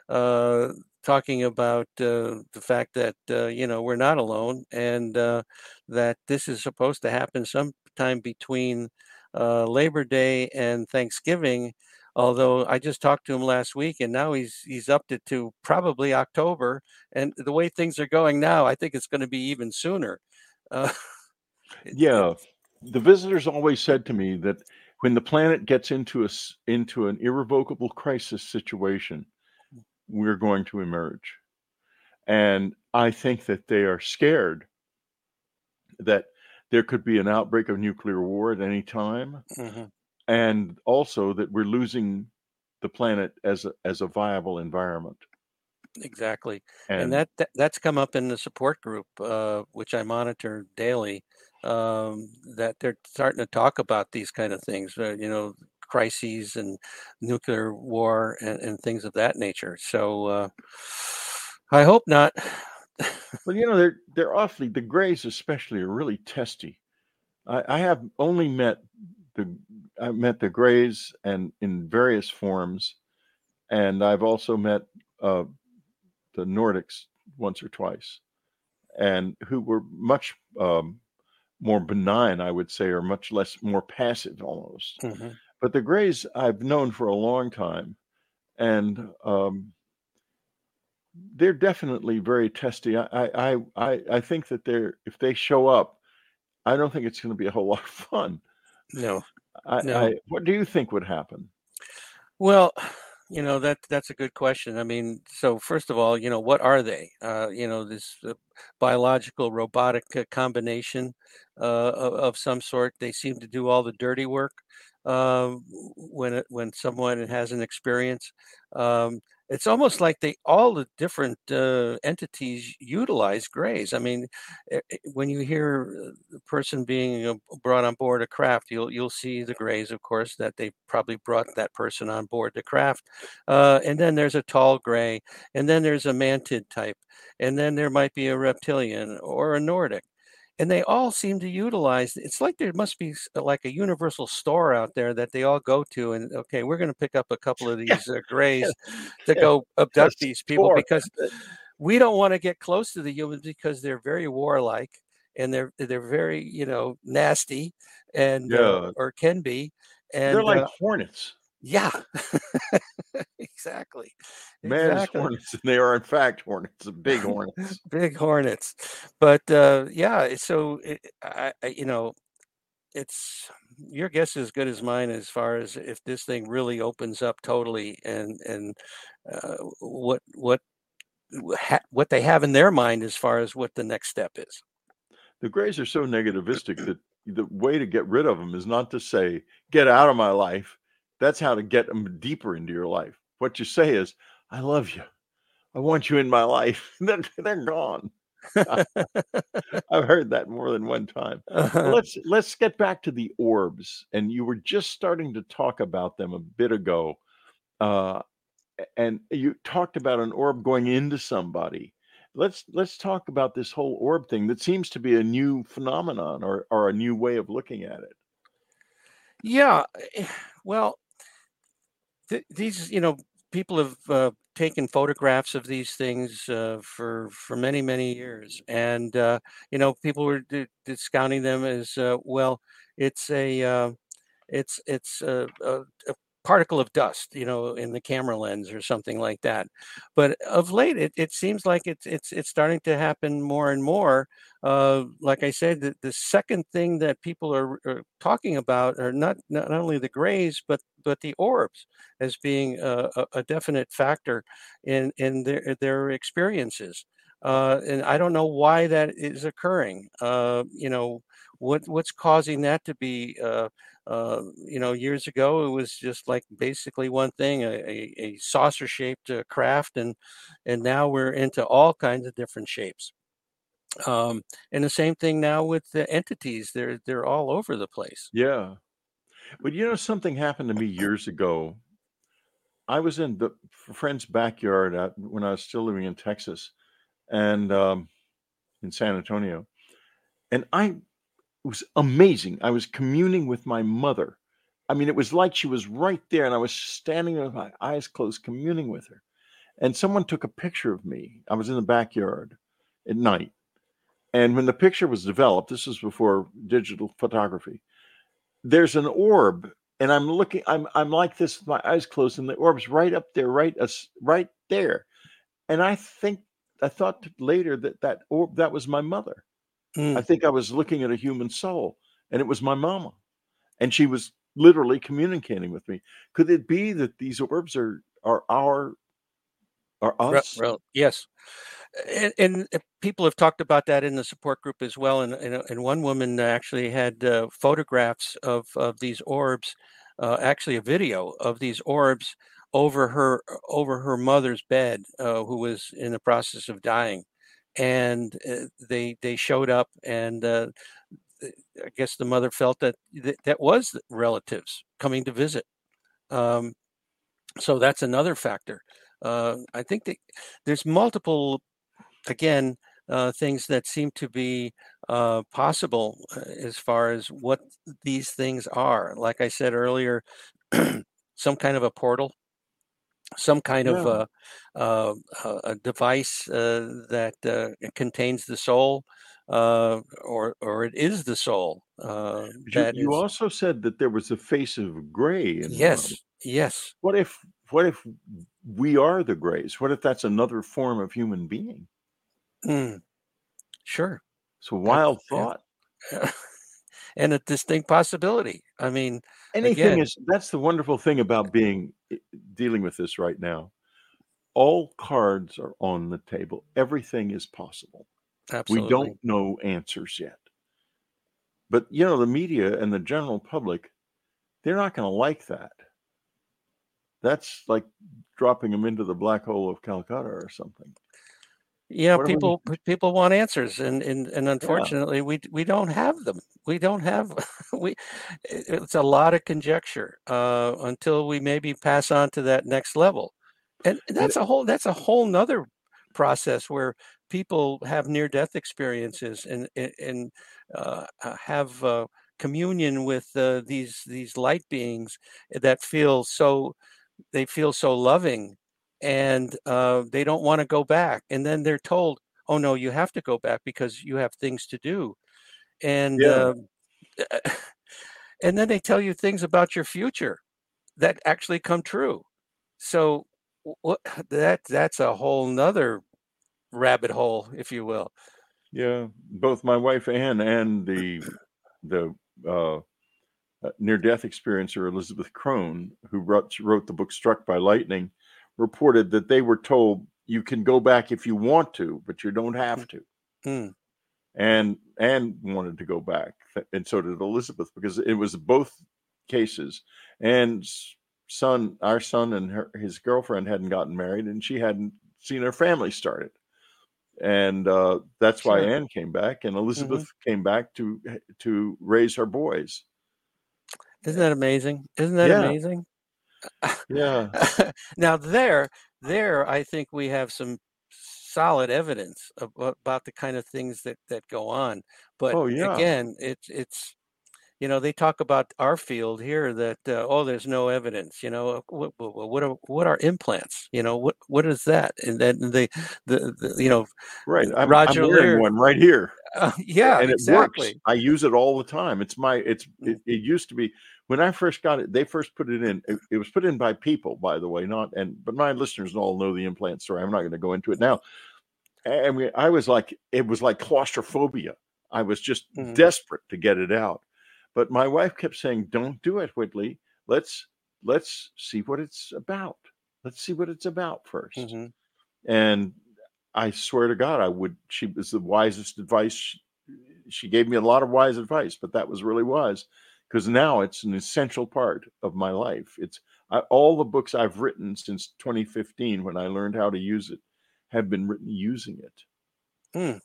uh, talking about uh, the fact that uh, you know we're not alone, and uh, that this is supposed to happen sometime between uh, Labor Day and Thanksgiving. Although I just talked to him last week, and now he's he's upped it to probably October. And the way things are going now, I think it's going to be even sooner. Uh, yeah, the visitors always said to me that when the planet gets into a into an irrevocable crisis situation, we're going to emerge. And I think that they are scared that there could be an outbreak of nuclear war at any time, mm-hmm. And also that we're losing the planet as a, as a viable environment. Exactly, and, and that, that, that's come up in the support group, uh, which I monitor daily, um, that they're starting to talk about these kind of things. Uh, you know, crises and nuclear war and, and things of that nature. So uh, I hope not. well, you know, they're they're awfully the Greys especially are really testy. I, I have only met the I met the Greys and in various forms, and I've also met uh, the Nordics once or twice, and who were much um, more benign, I would say, or much less more passive almost. Mm-hmm. But the Greys I've known for a long time, and um, they're definitely very testy. I, I I I think that they're if they show up, I don't think it's going to be a whole lot of fun. No, I, no. I, what do you think would happen? Well, you know that that's a good question. I mean, so first of all, you know, what are they? Uh, you know, this uh, biological robotic uh, combination uh, of, of, some sort. They seem to do all the dirty work uh, when it, when someone has an experience. Um, it's almost like they all the different uh, entities utilize grays. I mean, eh, eh, when you hear a person being brought on board a craft, you'll you'll see the grays, of course, that they probably brought that person on board the craft. Uh, and then there's a tall gray, and then there's a mantid type, and then there might be a reptilian or a Nordic and they all seem to utilize it's like there must be like a universal store out there that they all go to and okay we're going to pick up a couple of these uh, grays to go abduct these people because we don't want to get close to the humans because they're very warlike and they're they're very you know nasty and uh, yeah. uh, or can be and they're like uh, hornets yeah, exactly. Man exactly. hornets, and they are in fact hornets, big hornets, big hornets. But uh, yeah, so it, I, I, you know, it's your guess is as good as mine as far as if this thing really opens up totally, and and uh, what what ha- what they have in their mind as far as what the next step is. The Greys are so negativistic that the way to get rid of them is not to say "get out of my life." That's how to get them deeper into your life. What you say is, I love you. I want you in my life. then they're gone. I've heard that more than one time. Uh-huh. Let's let's get back to the orbs. And you were just starting to talk about them a bit ago. Uh, and you talked about an orb going into somebody. Let's let's talk about this whole orb thing that seems to be a new phenomenon or or a new way of looking at it. Yeah. Eh, well, th- these, you know, people have uh, taken photographs of these things uh, for for many many years, and uh, you know, people were d- discounting them as uh, well. It's a uh, it's it's a, a, a particle of dust, you know, in the camera lens or something like that. But of late, it, it seems like it's it's it's starting to happen more and more. Uh, like I said, the, the second thing that people are, are, talking about are not not only the grays, but but the orbs as being a, a definite factor in in their their experiences. Uh, and I don't know why that is occurring. Uh, you know, what what's causing that to be? Uh, uh, you know, years ago it was just like basically one thing, a, a, a saucer-shaped uh, craft, and and now we're into all kinds of different shapes. Um, and the same thing now with the entities; they're they're all over the place. Yeah, but you know, something happened to me years ago. I was in the friend's backyard at, when I was still living in Texas, and um, in San Antonio, and I was amazing. I was communing with my mother. I mean, it was like she was right there, and I was standing with my eyes closed, communing with her. And someone took a picture of me. I was in the backyard at night. And when the picture was developed, this was before digital photography, there's an orb, and I'm looking, I'm I'm like this with my eyes closed, and the orb's right up there, right us right there. And I think I thought later that that orb that was my mother. Mm. I think I was looking at a human soul, and it was my mama, and she was literally communicating with me. Could it be that these orbs are are our are us? Well, yes, and, and, people have talked about that in the support group as well. And and, and one woman actually had uh, photographs of of these orbs, uh, actually a video of these orbs over her over her mother's bed, uh, who was in the process of dying and uh, they they showed up and uh, I guess the mother felt that th- that was relatives coming to visit. Um, so that's another factor. Uh, I think that there's multiple, again, uh, things that seem to be uh, possible as far as what these things are. Like I said earlier, some kind of a portal, some kind yeah. of uh, uh, a device that contains the soul. or, or it is the soul. you, you is... also said that there was a face of gray. yes, yes. What if what if we are the grays? What if that's another form of human being? Mm. Sure. It's a wild thought. Yeah. and a distinct possibility. I mean, anything again, is that's the wonderful thing about being dealing with this right now. All cards are on the table. Everything is possible. Absolutely. We don't know answers yet. But you know, the media and the general public, they're not going to like that. That's like dropping them into the black hole of Calcutta or something. Yeah, people we... people want answers, and and and unfortunately, yeah. we we don't have them. We don't have we. It's a lot of conjecture uh, until we maybe pass on to that next level, and that's a whole that's a whole nother process where people have near death experiences and and uh, have uh, communion with uh, these these light beings that feel so they feel so loving and uh, they don't want to go back. And then they're told, "Oh no, you have to go back because you have things to do." And yeah. uh, and then they tell you things about your future that actually come true. So what that that's a whole nother rabbit hole, if you will. Yeah, both my wife Anne and the the uh, near death experiencer Elizabeth Krohn, who wrote, wrote the book Struck by Lightning, reported that they were told you can go back if you want to, but you don't have to. Mm. And and wanted to go back, and so did Elizabeth because it was both cases. And son, our son and her, his girlfriend hadn't gotten married, and she hadn't seen her family started, and uh, that's sure. why Anne came back, and Elizabeth mm-hmm. came back to to raise her boys. Isn't that amazing? Isn't that yeah. amazing? Yeah. now there, there, I think we have some solid evidence about the kind of things that that go on. But oh, yeah. again, it's it's you know they talk about our field here that uh, oh there's no evidence you know what, what are what are implants you know what what is that and then the the, the you know right I'm, Roger I'm wearing Leir, one right here uh, yeah and exactly. it works I use it all the time it's my it's it, mm. it used to be when I first got it, they first put it in. It, it, was put in by people, by the way, not and but my listeners all know the implant story. I'm not going to go into it now. And we, I was like, it was like claustrophobia. I was just mm-hmm. desperate to get it out. But my wife kept saying, "Don't do it, Whitley. Let's let's see what it's about. Let's see what it's about 1st mm-hmm. And I swear to God, I would. She was the wisest advice. She gave me a lot of wise advice, but that was really wise because now it's an essential part of my life. It's I, all the books I've written since 2015 when I learned how to use it have been written using it. Hmm.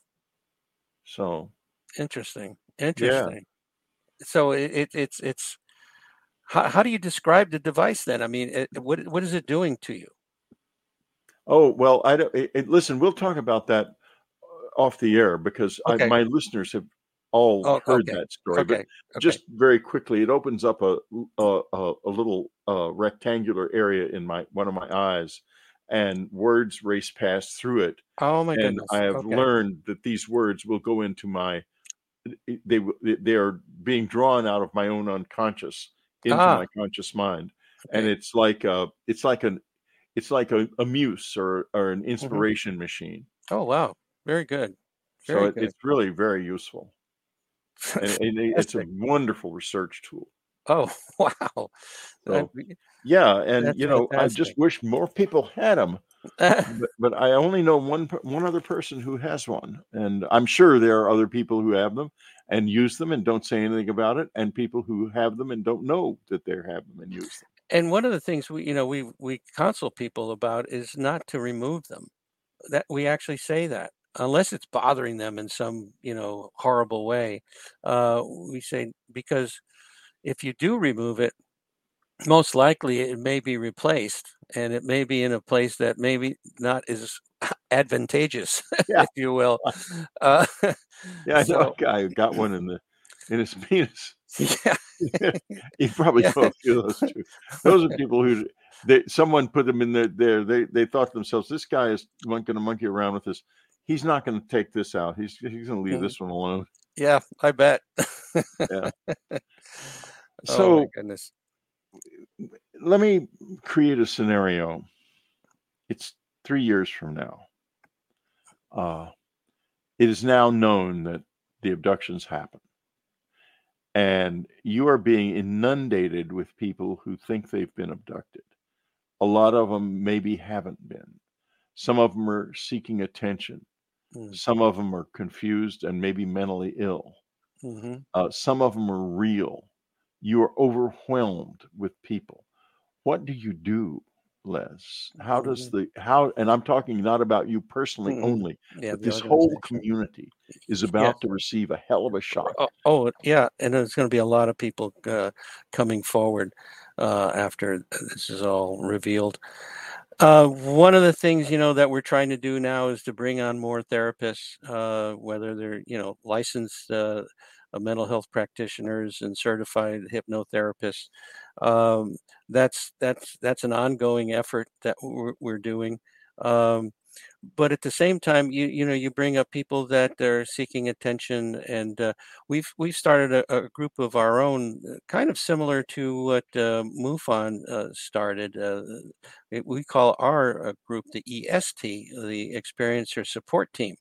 So interesting, interesting. Yeah. So it, it, it's it's how, how do you describe the device then? I mean, it, what what is it doing to you? Oh well, I don't. It, listen, we'll talk about that uh, off the air because okay. I, my listeners have all oh, heard okay. that story. Okay. But okay. just very quickly, it opens up a a, a little uh, rectangular area in my one of my eyes, and words race past through it. Oh my and goodness! I have learned that these words will go into my they they are being drawn out of my own unconscious into ah. my conscious mind, and it's like a it's like an it's like a, a muse or or an mm-hmm. inspiration mm-hmm. machine. Oh wow! Very good. Very so it, good. it's really very useful and, and it's a wonderful research tool. Oh wow! So, yeah, and you know, fantastic. I just wish more people had them. but, but, I only know one one other person who has one, and I'm sure there are other people who have them and use them and don't say anything about it, and people who have them and don't know that they have them and use them. And one of the things we, you know, we we counsel people about is not to remove them. That we actually say that unless it's bothering them in some you know horrible way. Uh, we say because if you do remove it, most likely it may be replaced, and it may be in a place that maybe not as advantageous, Yeah. if you will. Uh, Yeah, I know a guy who got one in the in his penis. yeah, you probably yeah, know a few of those too. Those are people who they someone put them in there. there they they thought to themselves, this guy is going to monkey around with this. He's not going to take this out. He's he's going to leave mhm, this one alone. yeah, I bet. Yeah. oh my goodness. let me create a scenario. It's three years from now. Uh, it is now known that the abductions happen, and you are being inundated with people who think they've been abducted. A lot of them maybe haven't been. Some of them are seeking attention. Mm, Some of them are confused and maybe mentally ill. mhm, Uh, some of them are real. You are overwhelmed with people. What do you do, Les? How does mhm, the how? And I'm talking not about you personally mhm. only, Yeah, but this whole community is about to receive a hell of a shock. Oh, oh, yeah, and there's going to be a lot of people uh, coming forward uh, after this is all revealed. Uh, one of the things you know that we're trying to do now is to bring on more therapists, uh, whether they're you know licensed uh, uh, mental health practitioners and certified hypnotherapists. Um, that's that's that's an ongoing effort that we're, we're doing. Um, but at the same time, you you know you bring up people that are seeking attention, and uh, we've we've started a, a group of our own, uh, kind of similar to what uh, MUFON uh, started. Uh, it- we call our uh, group the EST, the Experiencer Support Team,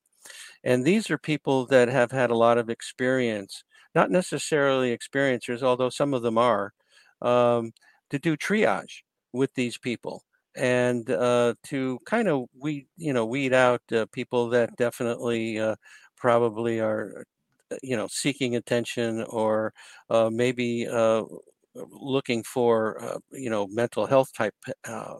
and these are people that have had a lot of experience, not necessarily experiencers, although some of them are, um, to do triage with these people and uh, to kind of weed, you know, weed out uh, people that definitely uh, probably are, uh, you know, seeking attention or uh, maybe uh, looking for, uh, you know, mental health type, uh,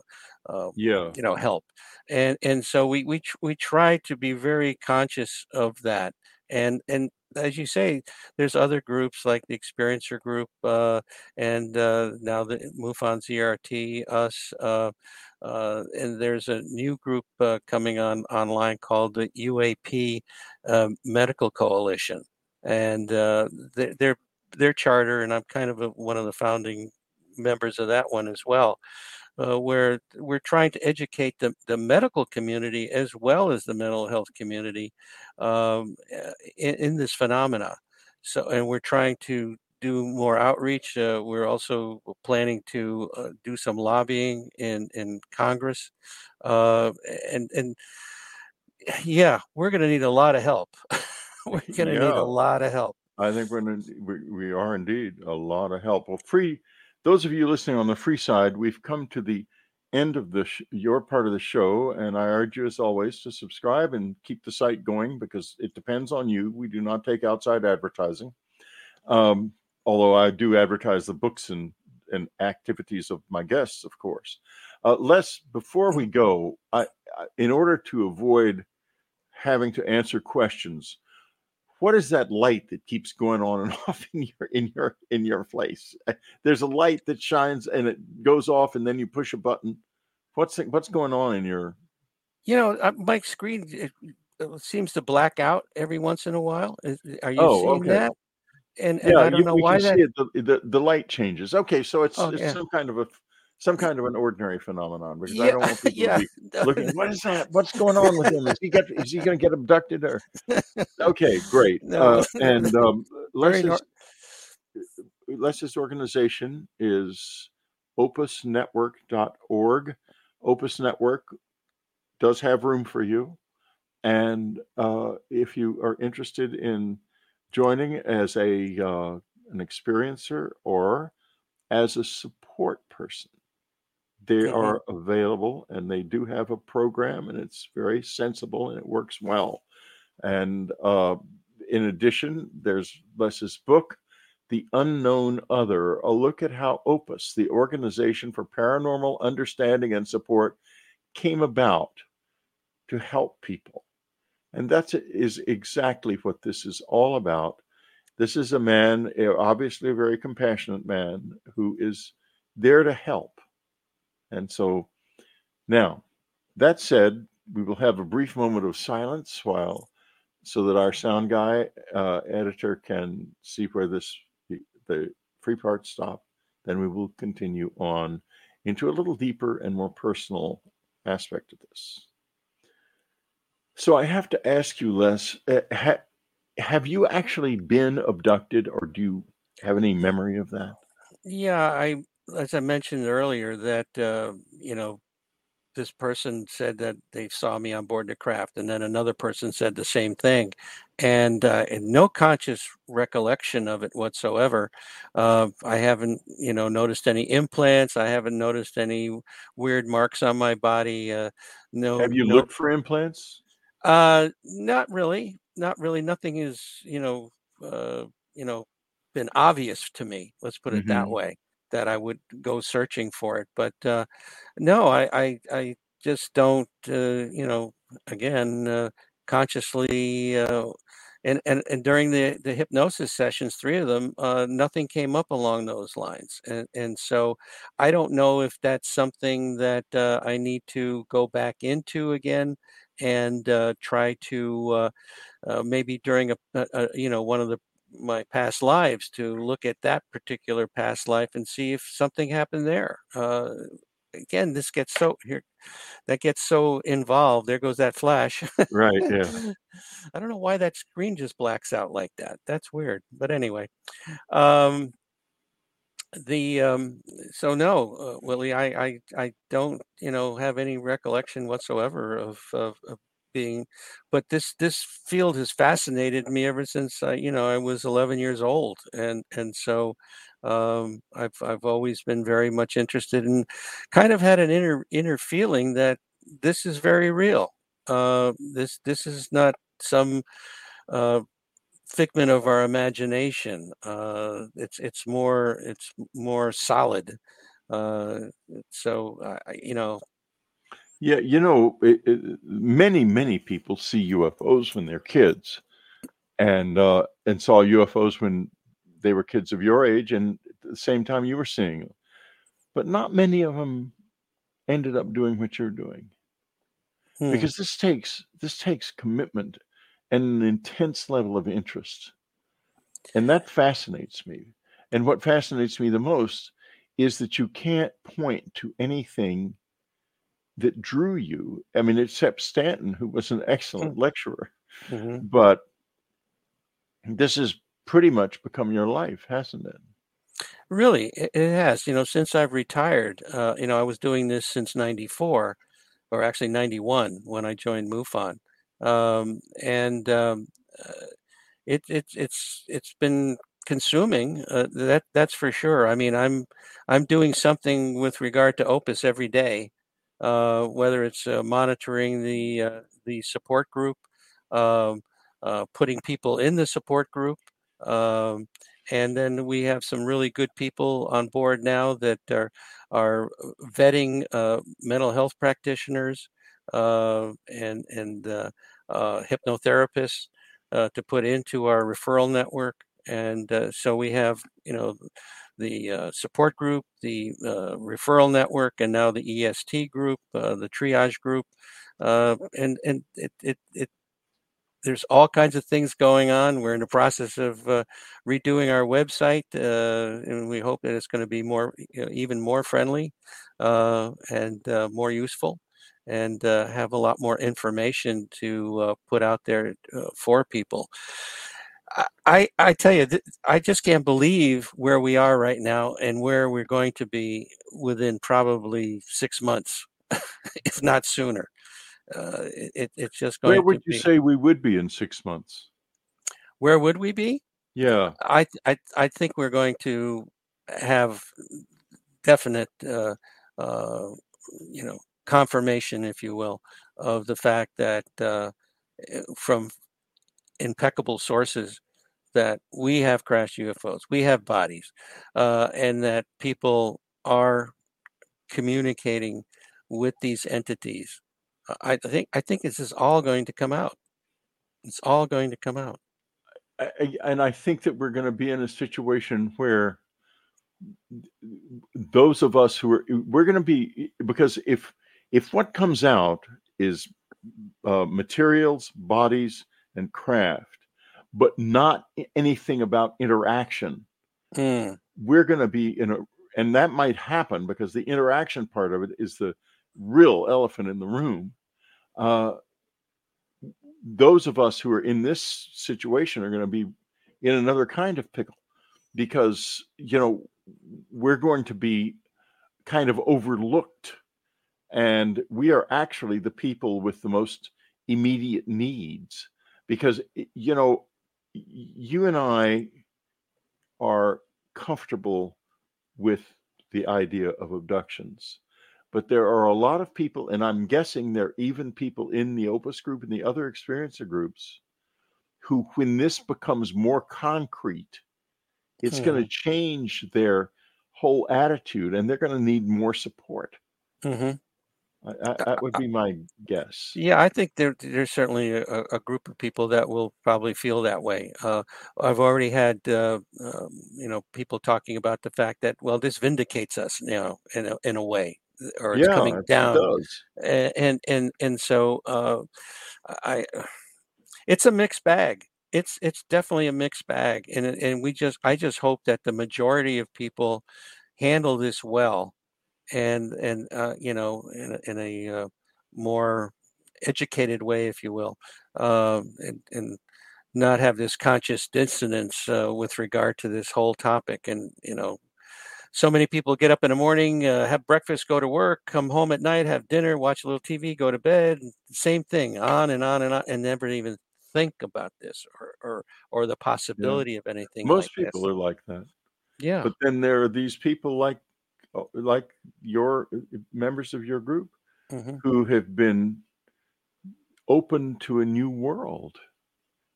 uh, Yeah, you know, help. And and so we we tr- we try to be very conscious of that. And and as you say, there's other groups like the Experiencer Group uh, and uh, now the MUFON ERT, us. Uh, uh, and there's a new group uh, coming on online called the UAP um, Medical Coalition, and uh, their their charter, and I'm kind of a, one of the founding members of that one as well. Uh, where we're trying to educate the, the medical community as well as the mental health community um, uh, in, in this phenomena. So, and we're trying to do more outreach. Uh, we're also planning to uh, do some lobbying in in Congress, uh, and and yeah, we're going to need a lot of help. we're going to need a lot of help. I think we're we, we are indeed a lot of help. Well, free. Those of you listening on the free side, we've come to the end of the sh- your part of the show, and I urge you, as always, to subscribe and keep the site going because it depends on you. We do not take outside advertising. um, although I do advertise the books and, and activities of my guests, of course. Uh, Les, before we go, I, I, in order to avoid having to answer questions, what is that light that keeps going on and off in your in your in your place? Uh, There's a light that shines and it goes off, and then you push a button. What's what's going on in your? You know, uh, my screen it, it seems to black out every once in a while. Are you Oh, seeing okay. that? And and Yeah, I don't you, know why that. it. The, the the light changes. Okay, so it's Oh it's yeah, some kind of a some kind of an ordinary phenomenon because I don't want people to yeah. be looking. What is that? What's going on with him? Is he get? Is he going to get abducted? Or okay, great. no, Uh, and um, Les's Les's organization is opusnetwork.org. Opus Network does have room for you, and uh, if you are interested in joining as a uh, an experiencer or as a support person they Mhm. are available and they do have a program and it's very sensible and it works well and uh, in addition there's les's book the unknown other a look at how opus the organization for paranormal understanding and support came about to help people And that is exactly what this is all about. This is a man, eh, obviously a very compassionate man, who is there to help. And so now, that said, we will have a brief moment of silence while so that our sound guy uh, editor can see where this the free parts stop. Then we will continue on into a little deeper and more personal aspect of this. So I have to ask you, Les, uh, ha- have you actually been abducted, or do you have any memory of that? Yeah, I as I mentioned earlier, that uh, you know this person said that they saw me on board the craft, and then another person said the same thing, and, uh, and no conscious recollection of it whatsoever. Uh, I haven't, you know, noticed any implants. I haven't noticed any weird marks on my body. Uh, no. Have you no, looked for implants? Uh, not really. Not really. Nothing is, you know, uh, you know, been obvious to me. Let's put it mm-hmm. that way that I would go searching for it. But uh, no, I, I, I just don't, uh, you know, again, uh, consciously. Uh, and, and, and during the, the hypnosis sessions, three of them, uh, nothing came up along those lines. And, and so I don't know if that's something that uh, I need to go back into again and try to maybe during a, a, you know one of the my past lives to look at that particular past life and see if something happened there. Uh, again, this gets so here, that gets so involved. There goes that flash. right. Yeah. I don't know why that screen just blacks out like that. That's weird. But anyway, um, the um, so no, uh, Whitley, I, I I don't you know have any recollection whatsoever of of, of being but this this field has fascinated me ever since I, you know I was 11 years old and and so um, I've I've always been very much interested and kind of had an inner inner feeling that this is very real. Uh, this this is not some uh, figment of our imagination. Uh, it's it's more it's more solid. Uh, so you know yeah, you know, it, it, many many people see UFOs when they're kids, and uh, and saw UFOs when they were kids of your age, and at the same time you were seeing them. But not many of them ended up doing what you're doing, hmm. because this takes this takes commitment and an intense level of interest, and that fascinates me. And what fascinates me the most is that you can't point to anything that drew you. I mean, except Stanton, who was an excellent mm. lecturer, mm-hmm. but this has pretty much become your life, hasn't it? Really, it has. You know, since I've retired, uh, you know, I was doing this since '94, or actually '91 when I joined MUFON, um, and um, uh, it, it, it's it's been consuming. Uh, that that's for sure. I mean, I'm I'm doing something with regard to Opus every day whether it's uh, monitoring the uh, the support group, um, putting people in the support group. Um, and then we have some really good people on board now that are are vetting uh, mental health practitioners uh, and and uh, hypnotherapists to put into our referral network. And so we have you know the uh, support group, the uh, referral network, and now the EST group, uh, the triage group, uh, and and it, it it there's all kinds of things going on. We're in the process of uh, redoing our website, uh, and we hope that it's going to be more you know, even more friendly and more useful. And have a lot more information to put out there for people. I, I tell you, I just can't believe where we are right now and where we're going to be within probably six months, if not sooner. Uh, it, it's just going. Where would you be. say we would be in six months? Where would we be? Yeah, I I I think we're going to have definite, uh, uh, you know, confirmation, if you will, of the fact that uh, from impeccable sources that we have crashed UFOs, we have bodies, uh, and that people are communicating with these entities. I think I think this is all going to come out. It's all going to come out. I, and I think that we're going to be in a situation where those of us who are we're going to be because if if what comes out is uh, materials, bodies, and craft, but not anything about interaction, mm. we're going to be in a and that might happen because the interaction part of it is the real elephant in the room. Uh, those of us who are in this situation are going to be in another kind of pickle because you know we're going to be kind of overlooked and we are actually the people with the most immediate needs because you know you and I are comfortable with the idea of abductions but there are a lot of people, and I'm guessing there are even people in the Opus group and the other experiencer groups who, when this becomes more concrete, it's mm. going to change their whole attitude and they're going to need more support. Mm-hmm. I, I, that would be my guess. Yeah, I think there, there's certainly a, a, group of people that will probably feel that way. Uh, I've already had, uh, um, you know, people talking about the fact that, well, this vindicates us, you know, in a, in a way or it's yeah, coming down. It and and and so uh, I, it's a mixed bag. It's it's definitely a mixed bag, and and we just I just hope that the majority of people handle this well, and and uh, you know in a, in a uh, more educated way, if you will, um, and, and not have this conscious dissonance uh, with regard to this whole topic, and you know so many people get up in the morning, uh, have breakfast, go to work, come home at night, have dinner, watch a little TV, go to bed. Same thing, on and on and on, and never even think about this or or, or the possibility yeah. of anything. Most like people this. are like that. Yeah. But then there are these people like like your uh, members of your group mm-hmm. who have been open to a new world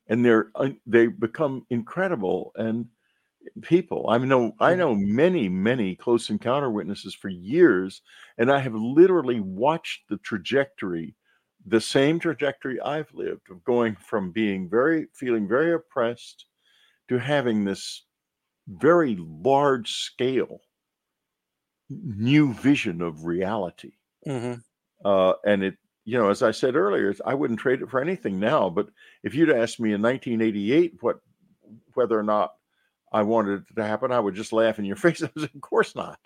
and they're they become incredible and people. I know I know many, many close encounter witnesses for years, and I have literally watched the trajectory, the same trajectory I've lived of going from being very feeling very oppressed to having this very large scale new vision of reality. Mm-hmm. Uh, and it, you know, as I said earlier, I wouldn't trade it for anything now. But if you'd asked me in 1988 what whether or not I wanted it to happen, I would just laugh in your face. I was, of course not.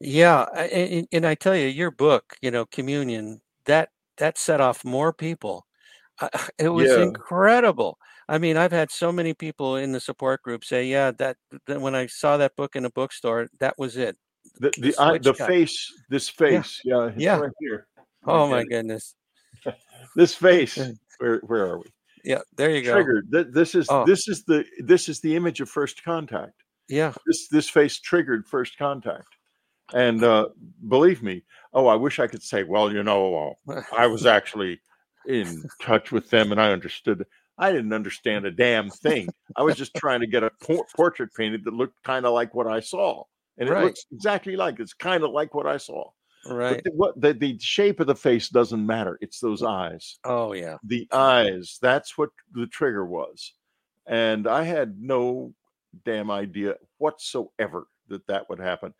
Yeah, and, and, I tell you, your book, you know, Communion, that that set off more people. Uh, it was yeah. incredible. I mean, I've had so many people in the support group say, "Yeah, that, that when I saw that book in a bookstore, that was it." The the, the, I, the face, this face, yeah, yeah, yeah. right here. Oh my goodness, this face. Where where are we? Yeah, there you go. Triggered. This is oh. this is the this is the image of first contact. Yeah. This this face triggered first contact. And uh, believe me, oh, I wish I could say, well, you know, uh, I was actually in touch with them and I understood. I didn't understand a damn thing. I was just trying to get a por- portrait painted that looked kind of like what I saw. And it right. looks exactly like it's kind of like what I saw. Right. But the, what the, the shape of the face doesn't matter. It's those eyes. Oh yeah. The eyes. That's what the trigger was. And I had no damn idea whatsoever that that would happen.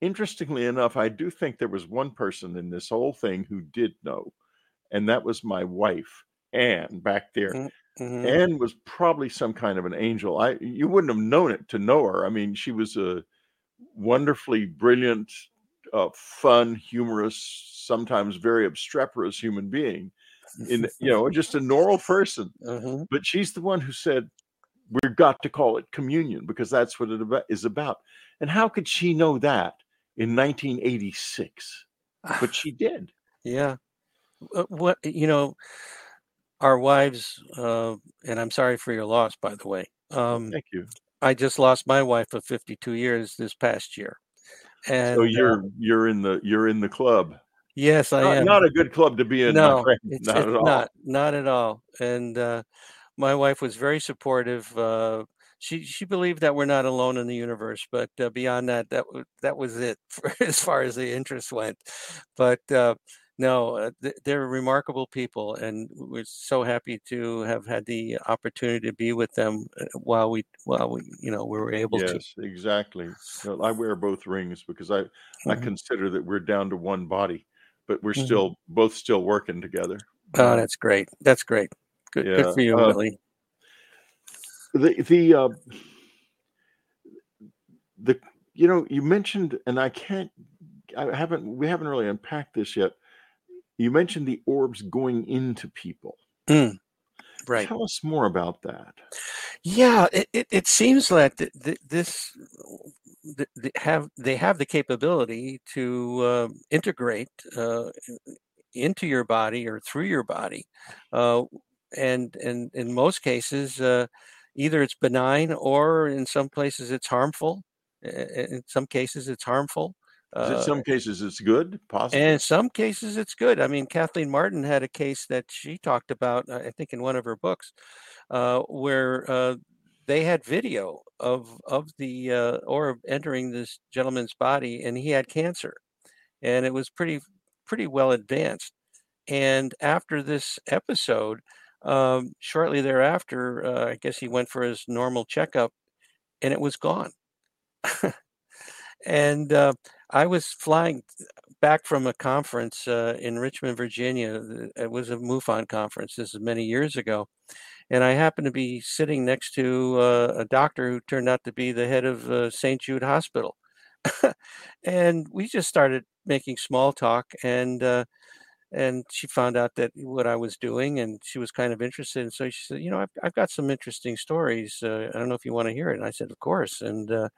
Interestingly enough, I do think there was one person in this whole thing who did know, and that was my wife, Anne, back there. Mm-hmm. Anne was probably some kind of an angel. I you wouldn't have known it to know her. I mean, she was a wonderfully brilliant uh, fun, humorous, sometimes very obstreperous human being, in you know, just a normal person. Uh-huh. But she's the one who said, "We've got to call it communion because that's what it is about." And how could she know that in 1986? But she did. Yeah. Uh, what you know, our wives, uh, and I'm sorry for your loss, by the way. Um, Thank you. I just lost my wife of 52 years this past year. And so you're uh, you're in the you're in the club. Yes, I not, am. Not a good club to be in. No, it's, not it's at all. Not, not at all. And uh, my wife was very supportive. Uh, she she believed that we're not alone in the universe, but uh, beyond that, that that was it for, as far as the interest went. But uh, no, uh, th- they're remarkable people, and we're so happy to have had the opportunity to be with them uh, while we, while we, you know, we were able yes, to. Yes, exactly. You know, I wear both rings because I, mm-hmm. I consider that we're down to one body, but we're mm-hmm. still both still working together. Oh, that's great. That's great. Good, yeah. good for you, uh, Whitley. The the uh, the you know you mentioned, and I can't, I haven't, we haven't really unpacked this yet you mentioned the orbs going into people. Mm, right. Tell us more about that. Yeah, it, it, it seems like th- th- this th- have they have the capability to uh, integrate uh, into your body or through your body, uh, and and in most cases, uh, either it's benign or in some places it's harmful. In some cases, it's harmful. In some cases, it's good, possible. And in some cases, it's good. I mean, Kathleen Marden had a case that she talked about, I think, in one of her books, uh, where uh, they had video of of the uh, orb entering this gentleman's body, and he had cancer, and it was pretty pretty well advanced. And after this episode, um, shortly thereafter, uh, I guess he went for his normal checkup, and it was gone. and uh, I was flying back from a conference uh, in Richmond, Virginia. It was a MUFON conference. This is many years ago. And I happened to be sitting next to uh, a doctor who turned out to be the head of uh, St. Jude Hospital. and we just started making small talk. And uh, and she found out that what I was doing, and she was kind of interested. And so she said, "You know, I've, I've got some interesting stories. Uh, I don't know if you want to hear it." And I said, "Of course." And uh,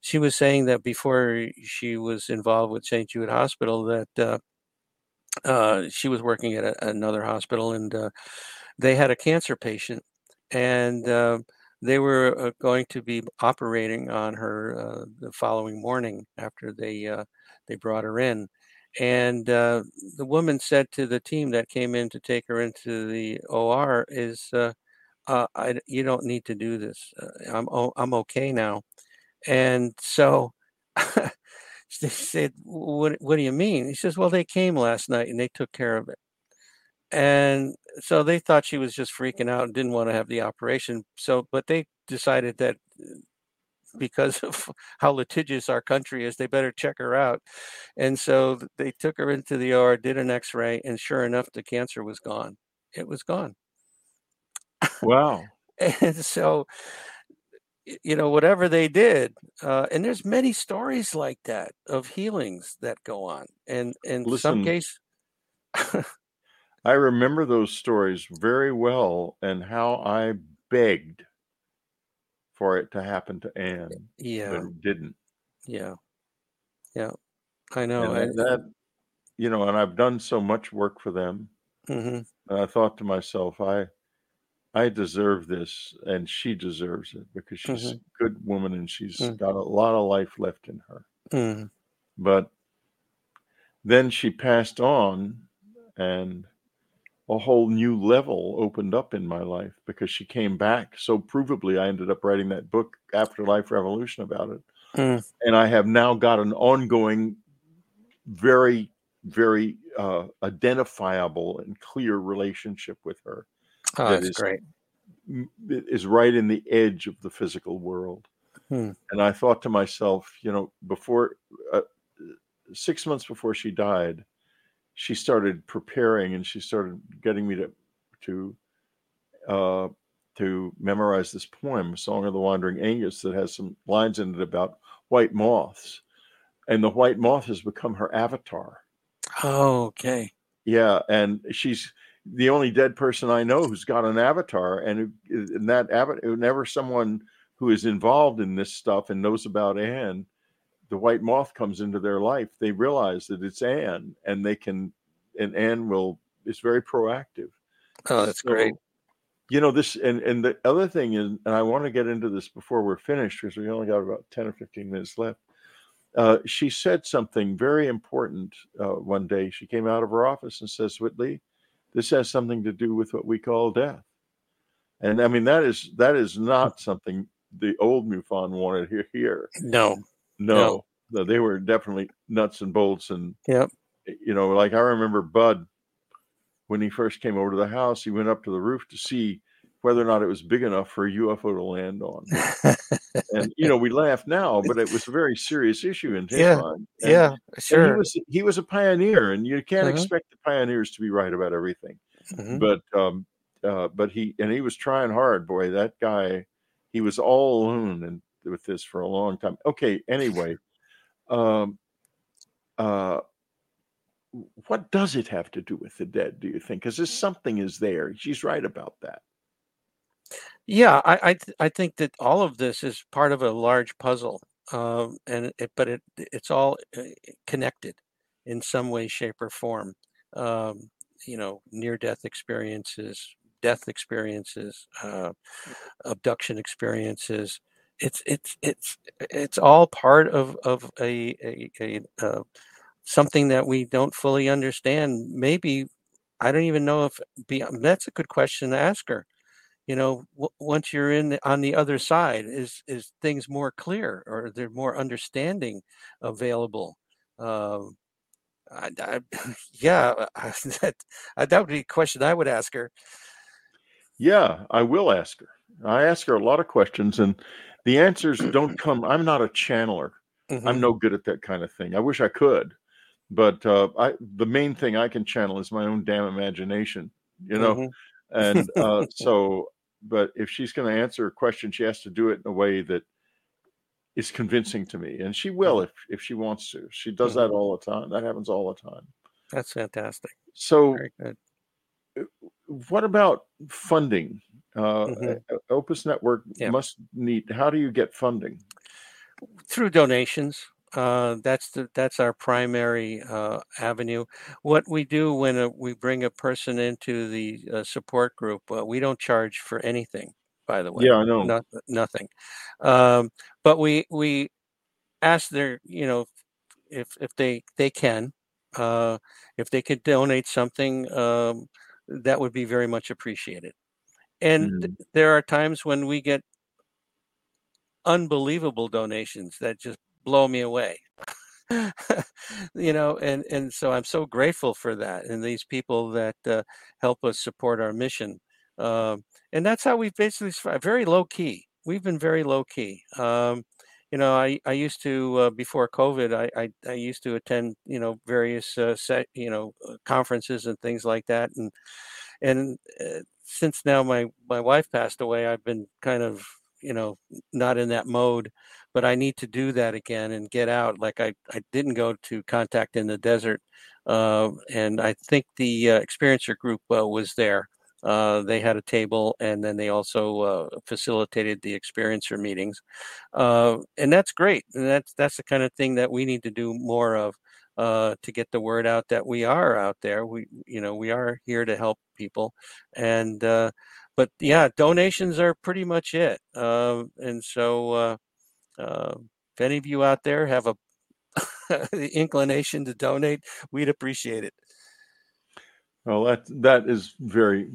she was saying that before she was involved with St. Jude Hospital, that uh, uh, she was working at a, another hospital and uh, they had a cancer patient, and uh, they were uh, going to be operating on her uh, the following morning after they they brought her in. And the woman said to the team that came in to take her into the OR, "Is I, you don't need to do this. I'm I'm okay now." And so they said, what, what do you mean? He says, Well, they came last night and they took care of it. And so they thought she was just freaking out and didn't want to have the operation. So, but they decided that uh, because of how litigious our country is, they better check her out. And so they took her into the OR, did an x ray, and sure enough, the cancer was gone. It was gone. Wow. and so you know whatever they did uh, and there's many stories like that of healings that go on and in Listen, some case i remember those stories very well and how i begged for it to happen to anne yeah but it didn't. Yeah. Yeah. I know and that you know and i've done so much work for them mm-hmm. and i thought to myself i I deserve this, and she deserves it because she's mm-hmm. a good woman and she's mm-hmm. got a lot of life left in her. Mm-hmm. But then she passed on, and a whole new level opened up in my life because she came back. So provably, I ended up writing that book, Afterlife Revolution, about it. Mm. And I have now got an ongoing, very, very uh, identifiable and clear relationship with her Oh, that that's is, great. Is right in the edge of the physical world. Hmm. And I thought to myself, you know, before uh, six months before she died, she started preparing and she started getting me to to uh, to memorize this poem, "Song of the Wandering Aengus," that has some lines in it about white moths, and the white moth has become her avatar. Oh, okay. Yeah, and she's the only dead person I know who's got an avatar, and, and that avatar, whenever someone who is involved in this stuff and knows about Anne, the white moth comes into their life, they realize that it's Anne, and they can, and Anne will is very proactive. Oh, that's so, great. You know this, and and the other thing is, and I want to get into this before we're finished because we only got about ten or fifteen minutes left. Uh, she said something very important uh, one day. She came out of her office and says, Whitley, this has something to do with what we call death. And I mean that is that is not something the old MUFON wanted to hear. No, no, no. They were definitely nuts and bolts and yep. you know, like I remember Budd when he first came over to the house, he went up to the roof to see whether or not it was big enough for a UFO to land on. and you know, we laugh now, but it was a very serious issue in his yeah, mind. And, yeah, sure. he was he was a pioneer, and you can't uh-huh. expect the pioneers to be right about everything. Mm-hmm. But um, uh, but he and he was trying hard. Boy, that guy, he was all alone and with this for a long time. Okay, anyway, um, uh, what does it have to do with the dead? Do you think? Because something is there. She's right about that. Yeah, I I, th- I think that all of this is part of a large puzzle, um, and it, but it it's all uh, connected in some way, shape, or form. Um, you know, near death experiences, death experiences, uh, abduction experiences. It's it's it's it's all part of of a a, a uh, something that we don't fully understand. Maybe I don't even know if beyond, that's a good question to ask her. You know, w- once you're in the, on the other side, is is things more clear or there more understanding available? Um, I, I, yeah, that that would be a question I would ask her. Yeah, I will ask her. I ask her a lot of questions, and the answers don't come. I'm not a channeler. Mm-hmm. I'm no good at that kind of thing. I wish I could, but uh, I the main thing I can channel is my own damn imagination. You know, mm-hmm. And uh, so. But if she's going to answer a question, she has to do it in a way that is convincing to me, and she will mm-hmm. if if she wants to. She does mm-hmm. that all the time. That happens all the time. That's fantastic. So, uh, what about funding? Uh, mm-hmm. Opus Network yeah. must need. How do you get funding? Through donations. Uh, that's the that's our primary uh, avenue. What we do when a, we bring a person into the uh, support group, uh, we don't charge for anything. By the way, yeah, I know, Not, nothing. Um, but we we ask their you know if if they they can uh, if they could donate something um, that would be very much appreciated. And mm. there are times when we get unbelievable donations that just blow me away. you know, and and so I'm so grateful for that, and these people that uh, help us support our mission, um, and that's how we've basically very low key. We've been very low key. Um, you know, I, I used to uh, before COVID, I, I, I used to attend you know various uh, set, you know uh, conferences and things like that, and and uh, since now my my wife passed away, I've been kind of you know not in that mode but i need to do that again and get out like i, I didn't go to contact in the desert uh, and i think the uh, experiencer group uh, was there uh, they had a table and then they also uh, facilitated the experiencer meetings uh, and that's great and that's that's the kind of thing that we need to do more of to get the word out that we are out there. We, you know, we are here to help people, and but yeah, donations are pretty much it. And so, uh, if any of you out there have a the inclination to donate, we'd appreciate it. Well, that that is very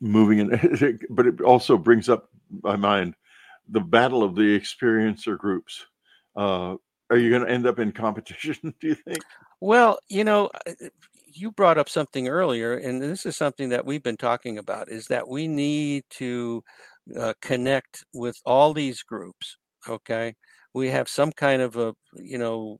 moving, and but it also brings up my mind the battle of the experiencer groups. Uh, are you going to end up in competition? Do you think? Well, you know, you brought up something earlier, and this is something that we've been talking about: is that we need to uh, connect with all these groups. Okay, we have some kind of a you know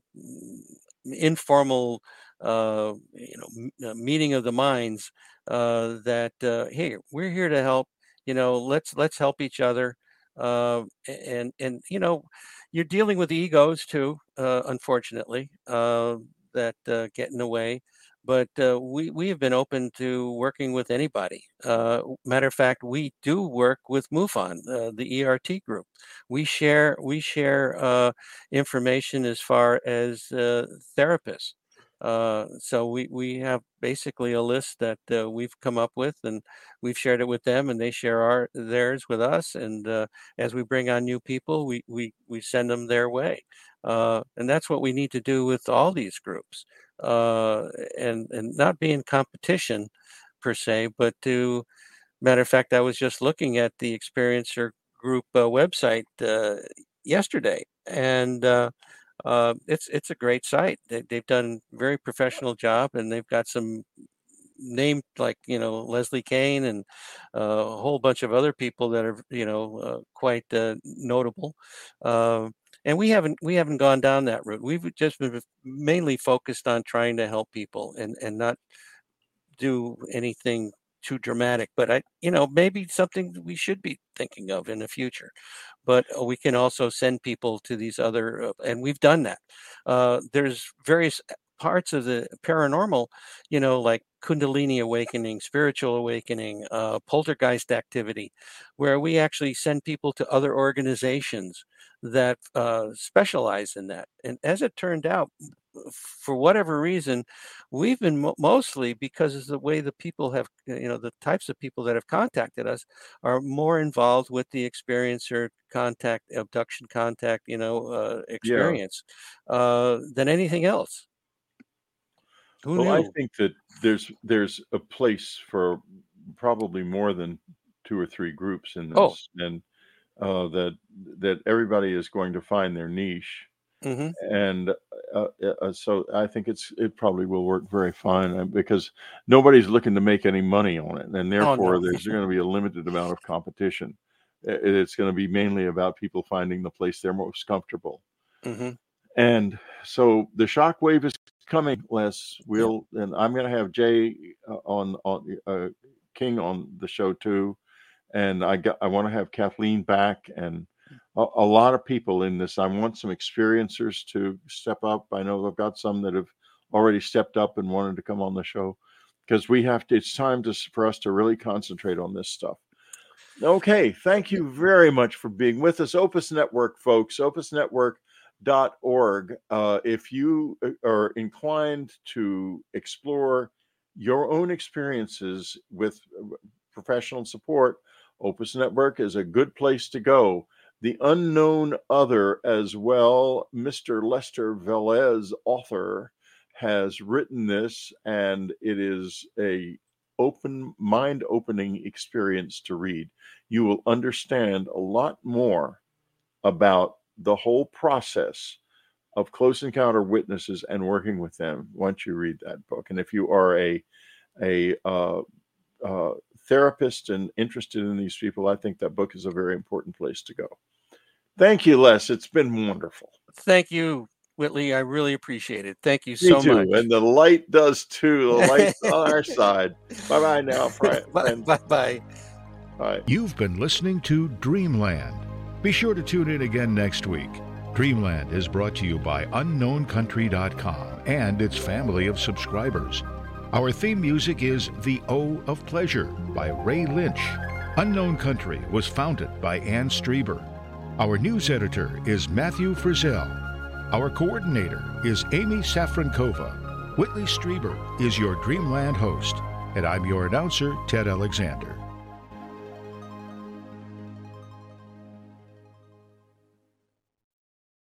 informal uh, you know uh, meeting of the minds uh, that uh, hey, we're here to help. You know, let's let's help each other. Uh, and and you know, you're dealing with egos too, uh, unfortunately, uh, that uh, get in the way but uh, we we have been open to working with anybody. Uh, matter of fact, we do work with MUFON, uh, the ERT group. We share we share uh, information as far as uh, therapists. Uh, so we we have basically a list that we've come up with, and we've shared it with them, and they share our theirs with us. And as we bring on new people, we we we send them their way. and that's what we need to do with all these groups uh, and and not be in competition per se, but to matter of fact, I was just looking at the Experiencer Group uh, website uh, yesterday, and uh, uh, it's it's a great site. They, they've done very professional job, and they've got some named like you know Leslie Kean and uh, a whole bunch of other people that are you know uh, quite uh, notable. Uh, and we haven't we haven't gone down that route. We've just been mainly focused on trying to help people and and not do anything too dramatic. But I you know maybe something we should be thinking of in the future. But uh, we can also send people to these other, uh, and we've done that. Uh, there's various parts of the paranormal, you know, like Kundalini awakening, spiritual awakening, uh, poltergeist activity, where we actually send people to other organizations that uh, specialize in that. And as it turned out, for whatever reason, we've been mo- mostly because of the way the people have, you know, the types of people that have contacted us are more involved with the experiencer contact, abduction contact, you know, uh, experience yeah. uh, than anything else. Who well, knew? I think that there's there's a place for probably more than two or three groups in oh. this, oh. and uh, that that everybody is going to find their niche. Mm-hmm. And uh, uh, uh so I think it's it probably will work very fine uh, because nobody's looking to make any money on it, and therefore oh, no. there's going to be a limited amount of competition. It's going to be mainly about people finding the place they're most comfortable. Mm-hmm. And so the shockwave is coming, Les. We'll and I'm going to have Jay uh, on on uh, King on the show too, and I got I want to have Kathleen back and a, a, lot of people in this. I want some experiencers to step up. I know I've got some that have already stepped up and wanted to come on the show because we have to. It's time to for us to really concentrate on this stuff. Okay, thank you very much for being with us, Opus Network, folks. Opus Network org. Uh, if you uh, are inclined to explore your own experiences with uh, professional support, Opus Network is a good place to go. The Unknown Other, as well, Mr. Lester Velez, author, has written this, and it is a open mind opening experience to read. You will understand a lot more about the whole process of close encounter witnesses and working with them once you read that book. And if you are a a uh, uh, therapist and interested in these people, I think that book is a very important place to go. Thank you, Les. It's been wonderful. Thank you, Whitley. I really appreciate it. Thank you Me so too. much. And the light does too. The light's on our side. Bye bye now, friend. Bye bye. Bye. You've been listening to Dreamland be sure to tune in again next week. Dreamland is brought to you by UnknownCountry.com and its family of subscribers. Our theme music is The O of Pleasure by Ray Lynch. Unknown Country was founded by Anne Strieber. Our news editor is Matthew Frizzell. Our coordinator is Amy Safrankova. Whitley Strieber is your Dreamland host, and I'm your announcer, Ted Alexander.